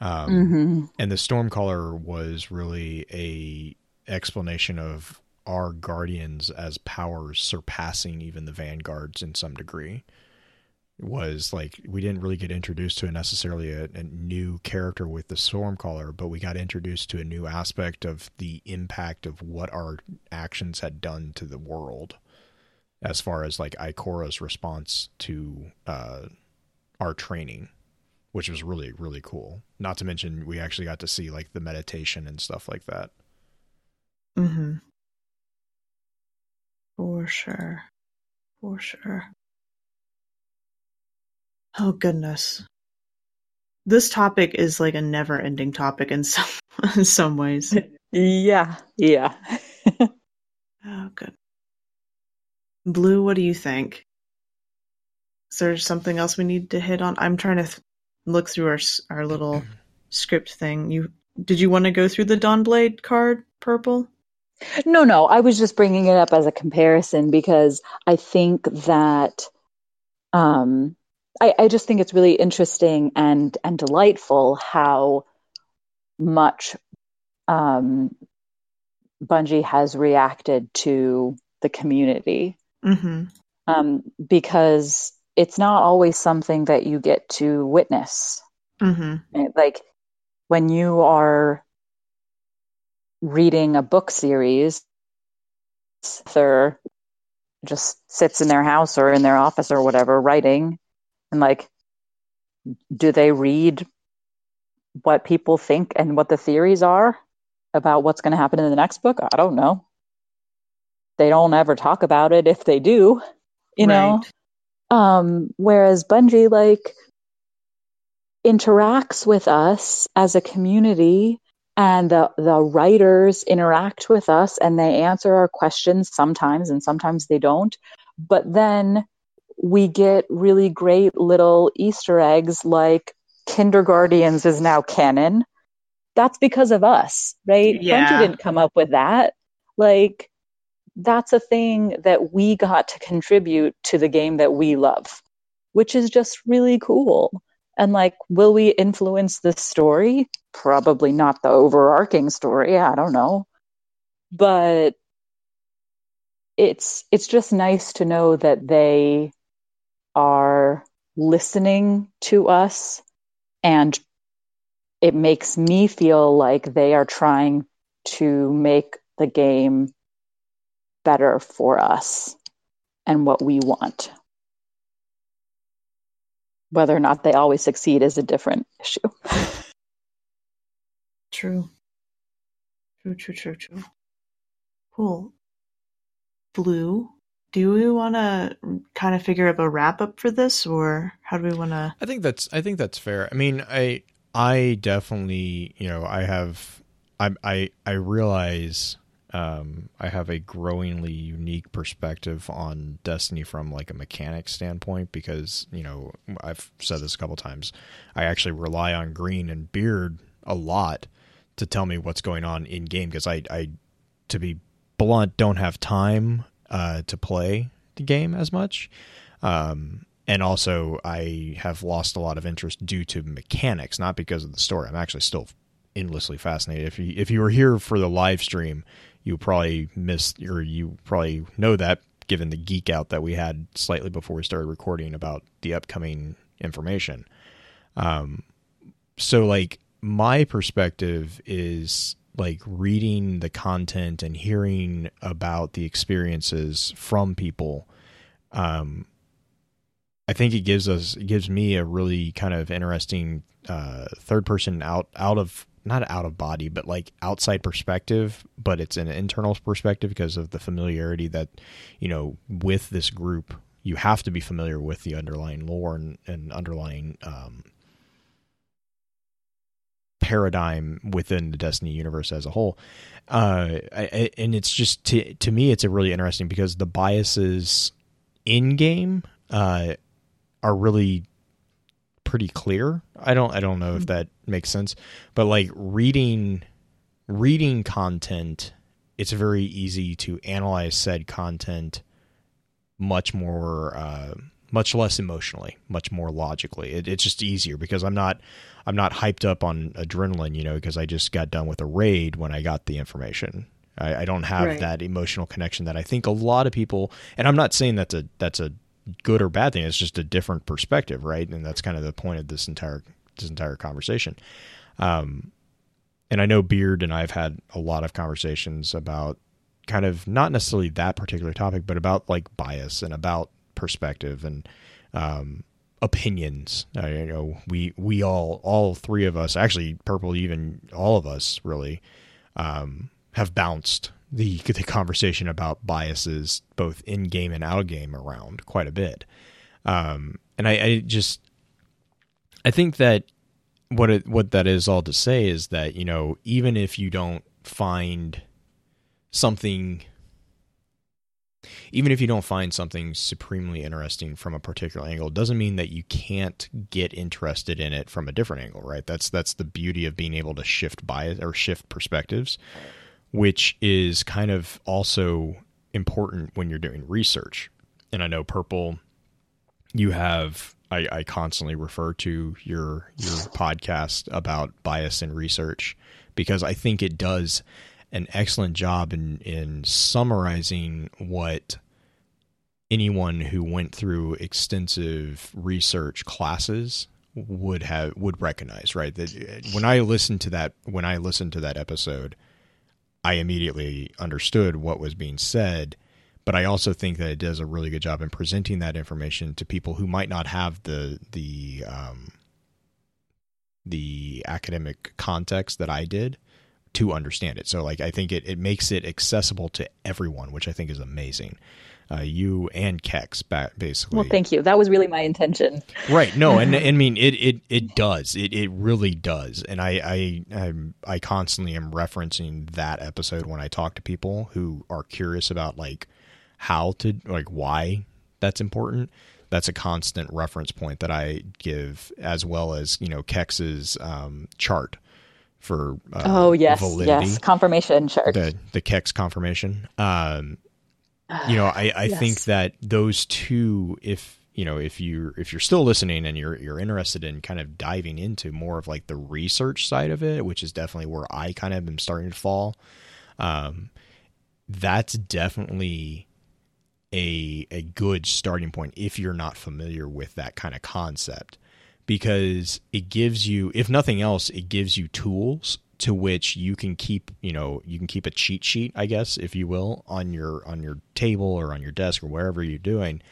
Um Mm-hmm. and the Stormcaller was really a explanation of our guardians as powers surpassing even the vanguards in some degree. was like we didn't really get introduced to a necessarily a, a, new character with the Stormcaller, but we got introduced to a new aspect of the impact of what our actions had done to the world, as far as like Ikora's response to uh, our training, which was really really cool. Not to mention we actually got to see like the meditation and stuff like that. Mm-hmm. For sure. For sure. Oh goodness. This topic is like a never-ending topic in some [LAUGHS] in some ways. [LAUGHS] Yeah, yeah. [LAUGHS] oh good. Blue, what do you think? Is there something else we need to hit on? I'm trying to th- look through our our little script thing. You did you want to go through the Dawnblade card, purple? No, no. I was just bringing it up as a comparison because I think that um, I, I just think it's really interesting and and delightful how much um, Bungie has reacted to the community Mm-hmm. um, because it's not always something that you get to witness. Mm-hmm. Like when you are reading a book series, they're just sits in their house or in their office or whatever writing and like do they read what people think and what the theories are about what's going to happen in the next book i don't know they don't ever talk about it if they do you know? Um whereas bungie like interacts with us as a community and the the writers interact with us and they answer our questions sometimes and sometimes they don't. But then we get really great little easter eggs like kindergardians is now canon. That's because of us right? Yeah. bungie didn't come up with that. Like that's a thing that we got to contribute to the game that we love which is just really cool. And like will we influence the story? Probably not the overarching story. I don't know. But it's it's just nice to know that they are listening to us and it makes me feel like they are trying to make the game better for us and what we want whether or not they always succeed is a different issue [LAUGHS] True. True, true, true, true. Cool. Blue, do we want to kind of figure out a wrap up for this, or how do we want to? I think that's I think that's fair. I mean, I I definitely you know I have I I I realize um, I have a growingly unique perspective on Destiny from like a mechanic standpoint because you know I've said this a couple times. I actually rely on Green and Beard a lot to tell me what's going on in game because I I to be blunt don't have time uh, to play the game as much. Um, and also I have lost a lot of interest due to mechanics, not because of the story. I'm actually still endlessly fascinated. If you if you were here for the live stream, you probably missed or you probably know that given the geek out that we had slightly before we started recording about the upcoming information. Um, so like my perspective is like reading the content and hearing about the experiences from people. Um, I think it gives us it gives me a really kind of interesting uh, third person out out of not out of body but like outside perspective but it's an internal perspective because of the familiarity that you know with this group you have to be familiar with the underlying lore and, and underlying um, paradigm within the Destiny universe as a whole. Uh, and it's just to to me, it's a really interesting because the biases in game uh, are really pretty clear. I don't I don't know if that makes sense, but like reading reading content, it's very easy to analyze said content much more uh, much less emotionally, much more logically. It, it's just easier because I'm not I'm not hyped up on adrenaline, you know, because I just got done with a raid when I got the information. I, I don't have Right. that emotional connection that I think a lot of people. And I'm not saying that's a that's a good or bad thing. It's just a different perspective, right? And that's kind of the point of this entire this entire conversation. Um, and I know Beard and I've had a lot of conversations about kind of not necessarily that particular topic, but about like bias and about perspective and um, opinions. Uh, you know, we we all all three of us, actually, purple, even all of us, really, um, have bounced the the conversation about biases both in game and out game around quite a bit. Um, and I, I just I think that what it, what that is all to say is that you know even if you don't find something even if you don't find something supremely interesting from a particular angle doesn't mean that you can't get interested in it from a different angle right that's that's the beauty of being able to shift bias or shift perspectives which is kind of also important when you're doing research. And i know purple you have I, I constantly refer to your your [LAUGHS] podcast about bias in research because I think it does an excellent job in in summarizing what anyone who went through extensive research classes would have would recognize right? That uh, when I listened to that when I listened to that episode I immediately understood what was being said but I also think that it does a really good job in presenting that information to people who might not have the the um, the academic context that I did to understand it. So like I think it, it makes it accessible to everyone, which I think is amazing. Uh, you and Kex, basically. Well, thank you. That was really my intention. Right. No, and, [LAUGHS] and I mean it. It it does. It it really does. And I I I'm, I constantly am referencing that episode when I talk to people who are curious about like how to like why that's important that's a constant reference point that I give, as well as you know Kex's um, chart for uh, oh yes validity. yes confirmation chart the the Kex confirmation. Um, you know, I, I yes. think that those two, if you know, if you if you're still listening and you're you're interested in kind of diving into more of like the research side of it, which is definitely where I kind of am starting to fall. Um, that's definitely a a good starting point if you're not familiar with that kind of concept because it gives you if nothing else it gives you tools to which you can keep you know you can keep a cheat sheet i guess if you will on your on your table or on your desk or wherever you're doing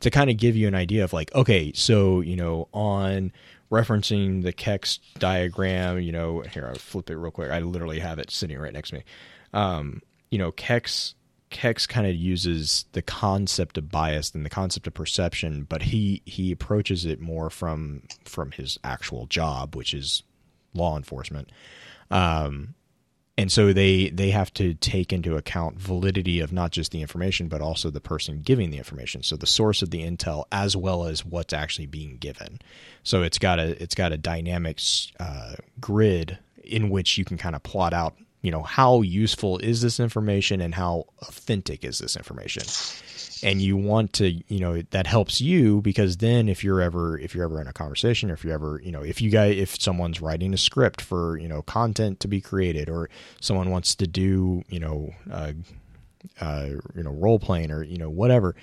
to kind of give you an idea of like okay so you know on referencing the kex diagram you know here i'll flip it real quick i literally have it sitting right next to me um, you know kex Kex kind of uses the concept of bias and the concept of perception, but he he approaches it more from from his actual job, which is law enforcement. Um, and so they they have to take into account validity of not just the information but also the person giving the information. So the source of the intel as well as what's actually being given. So it's got a it's got a dynamic uh, grid in which you can kind of plot out you know how useful is this information and how authentic is this information and you want to you know that helps you because then if you're ever if you're ever in a conversation or if you're ever you know if you guys if someone's writing a script for you know content to be created or someone wants to do you know uh, uh you know role playing or you know whatever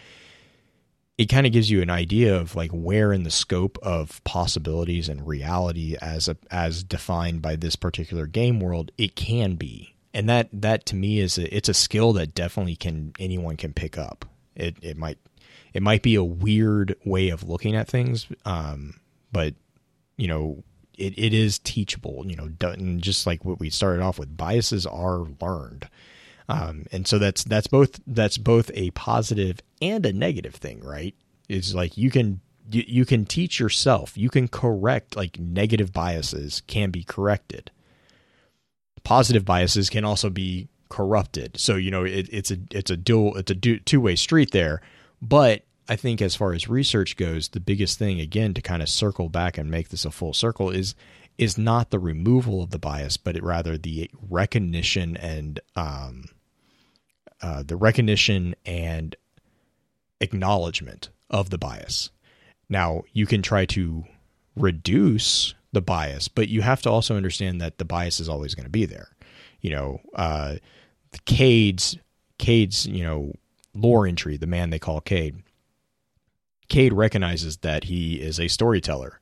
it kind of gives you an idea of like where in the scope of possibilities and reality as a, as defined by this particular game world it can be. And that that to me is a, it's a skill that definitely can anyone can pick up it it might it might be a weird way of looking at things um, but you know it, it is teachable you know and just like what we started off with biases are learned um, and so that's that's both that's both a positive and a negative thing, right? It's like you can you, you can teach yourself, you can correct like negative biases can be corrected. Positive biases can also be corrupted. So you know it, it's a it's a dual it's a two way street there. But I think as far as research goes, the biggest thing again to kind of circle back and make this a full circle is is not the removal of the bias, but rather the recognition and um, uh, the recognition and acknowledgement of the bias. Now, you can try to reduce the bias, but you have to also understand that the bias is always going to be there. You know, uh, Cayde's Cayde's you know lore entry, the man they call Cayde. Cayde recognizes that he is a storyteller.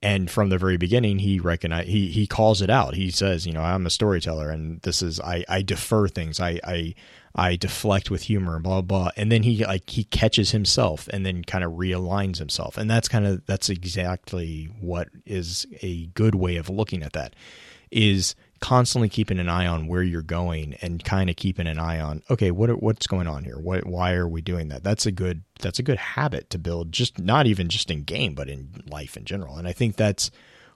And from the very beginning, he recognize he he calls it out. He says, "You know, I'm a storyteller, and this is I I defer things. I I I deflect with humor, blah blah." And then he like he catches himself, and then kind of realigns himself. And that's kind of that's exactly what is a good way of looking at that. Is constantly keeping an eye on where you're going and kind of keeping an eye on okay what what's going on here? What why are we doing that? That's a good that's a good habit to build just not even just in game but in life in general. And i think that's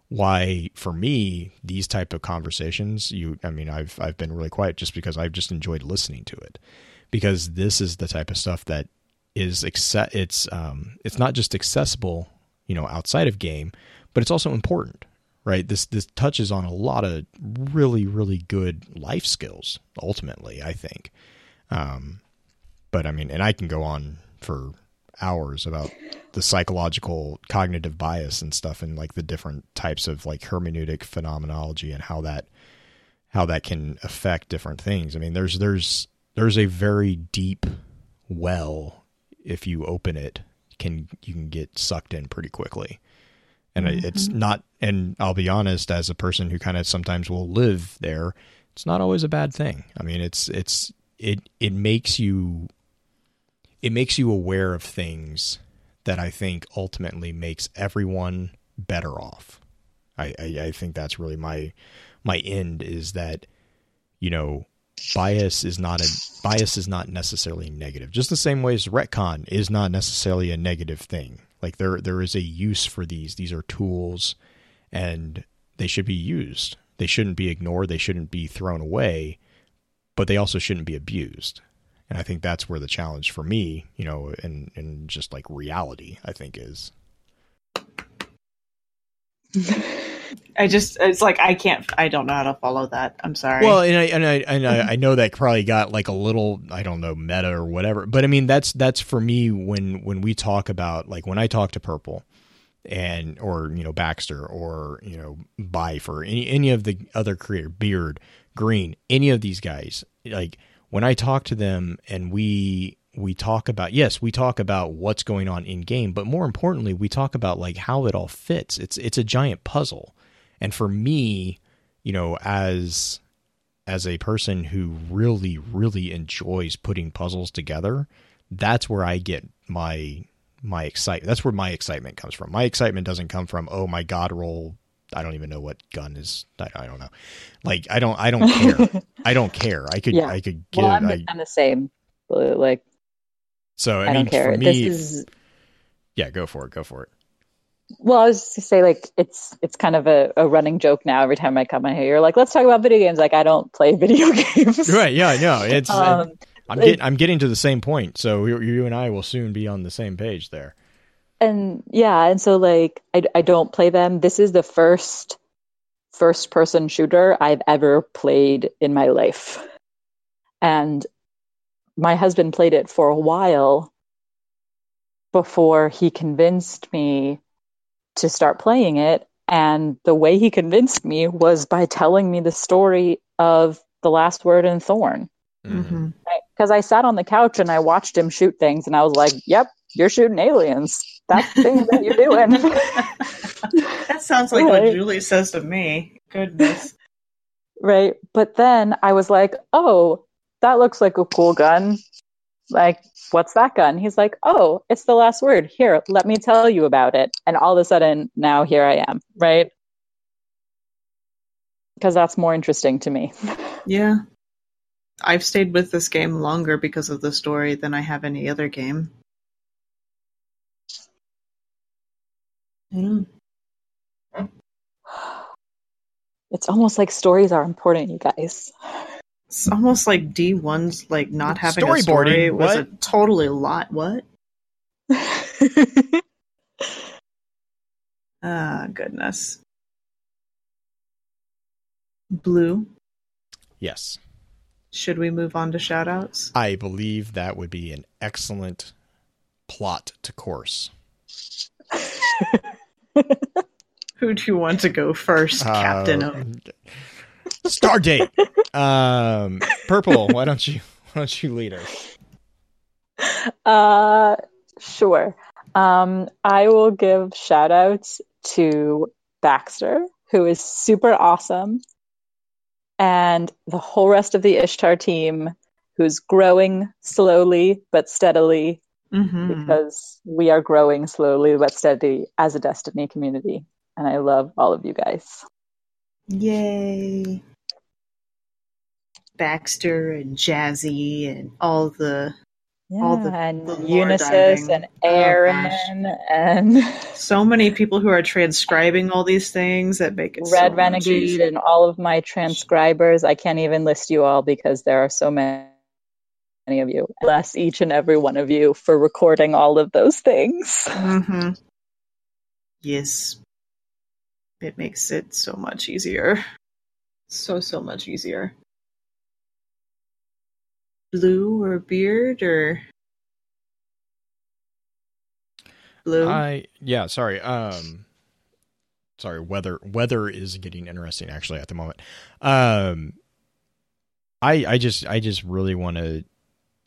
why for me these type of conversations you i mean i've i've been really quiet just because i've just enjoyed listening to it. Because this is the type of stuff that is it's um it's not just accessible you know outside of game but it's also important right? This this touches on a lot of really really good life skills. Ultimately, I think. Um, but I mean, and I can go on for hours about the psychological cognitive bias and stuff, and like the different types of like hermeneutic phenomenology and how that how that can affect different things. I mean, there's there's there's a very deep well if you open it can you can get sucked in pretty quickly and mm-hmm. it's not and i'll be honest as a person who kind of sometimes will live there it's not always a bad thing. I mean it's it's it it makes you it makes you aware of things that i think ultimately makes everyone better off. I i, I think that's really my my end is that you know bias is not a bias is not necessarily negative. Just the same way as retcon is not necessarily a negative thing like there there is a use for these. These are tools and they should be used. They shouldn't be ignored, they shouldn't be thrown away, but they also shouldn't be abused. And I think that's where the challenge for me, you know, and and just like reality, I think is [LAUGHS] I just it's like I can't I don't know how to follow that. I'm sorry. Well, and I and I and I, I know that probably got like a little I don't know meta or whatever, but I mean that's that's for me when when we talk about like when I talk to Purple and or you know Baxter or you know Byf or any any of the other creator Beard Green any of these guys like when I talk to them and we we talk about yes we talk about what's going on in game but more importantly we talk about like how it all fits it's it's a giant puzzle and for me you know as as a person who really really enjoys putting puzzles together that's where i get my my excitement that's where my excitement comes from my excitement doesn't come from oh my god roll I don't even know what gun is. I, I don't know. Like I don't. I don't [LAUGHS] care. I don't care. I could. Yeah. I could get. Well, I'm, I, I'm the same. Like so I, I mean, don't care. Me, this is yeah, go for it. Go for it. Well, I was to say like it's it's kind of a, a running joke now. Every time I come in here, you're like, "Let's talk about video games." Like I don't play [LAUGHS] video games. Right? Yeah, no. It's um, I'm getting I'm getting to the same point. So you, you and I will soon be on the same page there. And yeah, and so like I I don't play them. This is the first first person shooter I've ever played in my life. And my husband played it for a while before he convinced me to start playing it. And the way he convinced me was by telling me the story of The Last Word in Thorn. Because mm-hmm. I sat on the couch and I watched him shoot things, and I was like, yep, you're shooting aliens. That's the thing that you're doing. [LAUGHS] that sounds like right. what Julie says to me. Goodness. Right. But then I was like, oh, that looks like a cool gun. Like, what's that gun? He's like, oh, it's the last word. Here, let me tell you about it. And all of a sudden, now here I am, right? Because that's more interesting to me. Yeah. I've stayed with this game longer because of the story than I have any other game. Hmm. It's almost like stories are important, you guys. It's almost like D one's like not having a story was what? a totally lot. What? [LAUGHS] ah, goodness. Blue. Yes. Should we move on to shoutouts? I believe that would be an excellent plot to course. [LAUGHS] Who do you want to go first, uh, Captain? Star date. Um, Purple. Why don't you? Why don't you lead us? Uh, sure. Um, I will give shout outs to Baxter, who is super awesome, and the whole rest of the Ishtar team, who's growing slowly but steadily Mm-hmm. because we are growing slowly but steadily as a Destiny community. And I love all of you guys. Yay. Baxter and Jazzy and all the Yeah, All the- and the Unisys diving. and Oh, Aaron and [LAUGHS] so many people who are transcribing all these things that make it Red much Renegade and all of my transcribers. I can't even list you all because there are so many of you. Bless each and every one of you for recording all of those things. hmm Yes. It makes it so much easier. So, so much easier. Blue or beard or blue? I yeah, sorry. Um sorry, weather weather is getting interesting actually at the moment. Um I I just I just really want to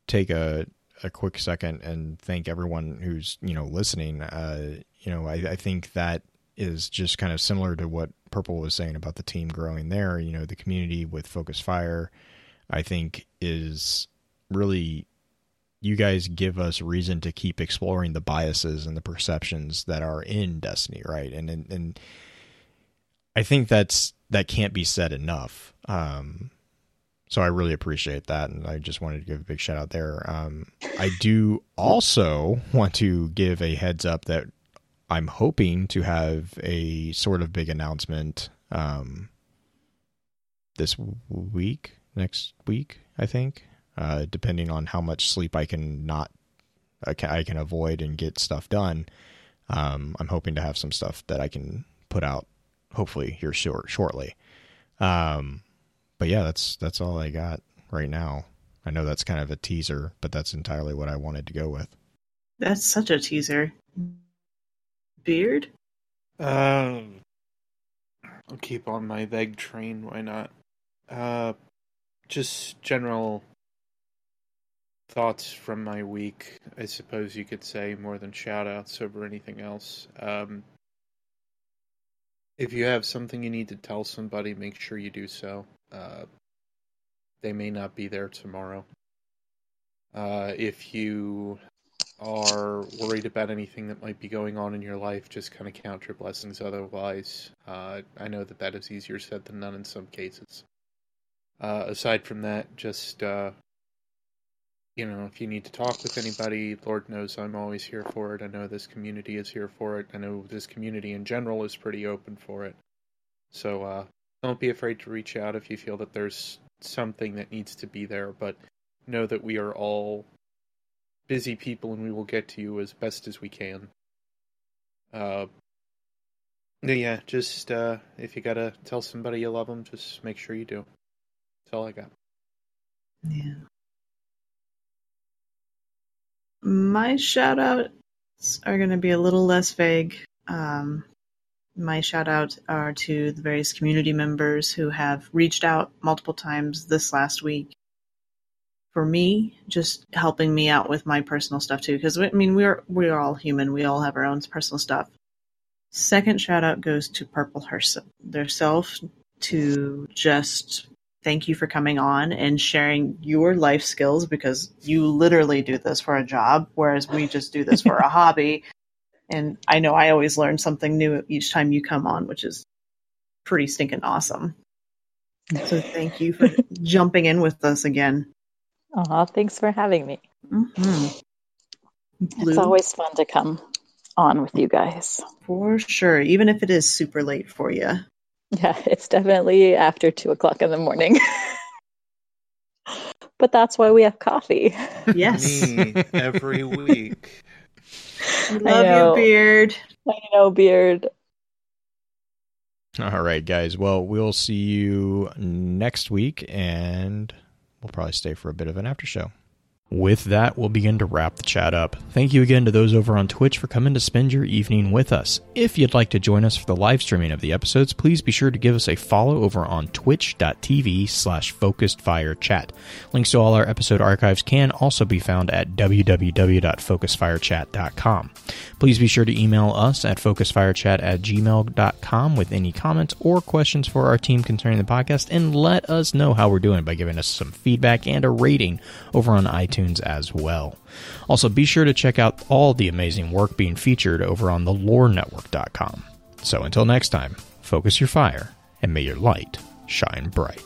take a a quick second and thank everyone who's, you know, listening. Uh you know, I I think that is just kind of similar to what Purple was saying about the team growing there, you know, the community with Focus Fire I think is really you guys give us reason to keep exploring the biases and the perceptions that are in Destiny, right? And and, and I think that's that can't be said enough. Um, so I really appreciate that, and I just wanted to give a big shout out there. Um, I do also want to give a heads up that I'm hoping to have a sort of big announcement um, this week, next week, I think uh, depending on how much sleep I can not I can, I can avoid and get stuff done. Um, I'm hoping to have some stuff that I can put out hopefully here short shortly. Um, but yeah, that's that's all I got right now. I know that's kind of a teaser, but that's entirely what I wanted to go with. That's such a teaser. Beard? Um, I'll keep on my vague train. Why not? Uh, just general thoughts from my week. I suppose you could say more than shout outs over anything else. Um, if you have something you need to tell somebody, make sure you do so. Uh, they may not be there tomorrow. Uh, if you are worried about anything that might be going on in your life, just kind of count your blessings otherwise. Uh, I know that that is easier said than done in some cases. Uh, aside from that, just, uh, you know, if you need to talk with anybody, Lord knows I'm always here for it. I know this community is here for it. I know this community in general is pretty open for it. So uh, don't be afraid to reach out if you feel that there's something that needs to be there, but know that we are all busy people and we will get to you as best as we can. Uh, yeah, just uh, if you gotta tell somebody you love them, just make sure you do. That's all I got. Yeah. My shout outs are going to be a little less vague. Um, my shout outs are to the various community members who have reached out multiple times this last week for me, just helping me out with my personal stuff too. Because I mean, we're we are all human. We all have our own personal stuff. Second shout out goes to Purple herself to just thank you for coming on and sharing your life skills because you literally do this for a job, whereas we just do this for a [LAUGHS] hobby. And I know I always learn something new each time you come on, which is pretty stinking awesome. So thank you for [LAUGHS] jumping in with us again. Aw, thanks for having me. hmm It's always fun to come on with you guys. for sure, even if it is super late for you. Yeah, [LAUGHS] it's definitely after two o'clock in the morning. [LAUGHS] but that's why we have coffee. [LAUGHS] Yes, Me every week. we I love know. you, Beard. I know, Beard. All right, guys. Well, we'll see you next week, and we'll probably stay for a bit of an after show. With that, we'll begin to wrap the chat up. Thank you again to those over on Twitch for coming to spend your evening with us. If you'd like to join us for the live streaming of the episodes, please be sure to give us a follow over on twitch.tv slash focusedfirechat. Links to all our episode archives can also be found at www.focusfirechat.com. Please be sure to email us at focusfirechat at gmail.com with any comments or questions for our team concerning the podcast and let us know how we're doing by giving us some feedback and a rating over on iTunes as well. Also, be sure to check out all the amazing work being featured over on thelorenetwork.com. So until next time, focus your fire and may your light shine bright.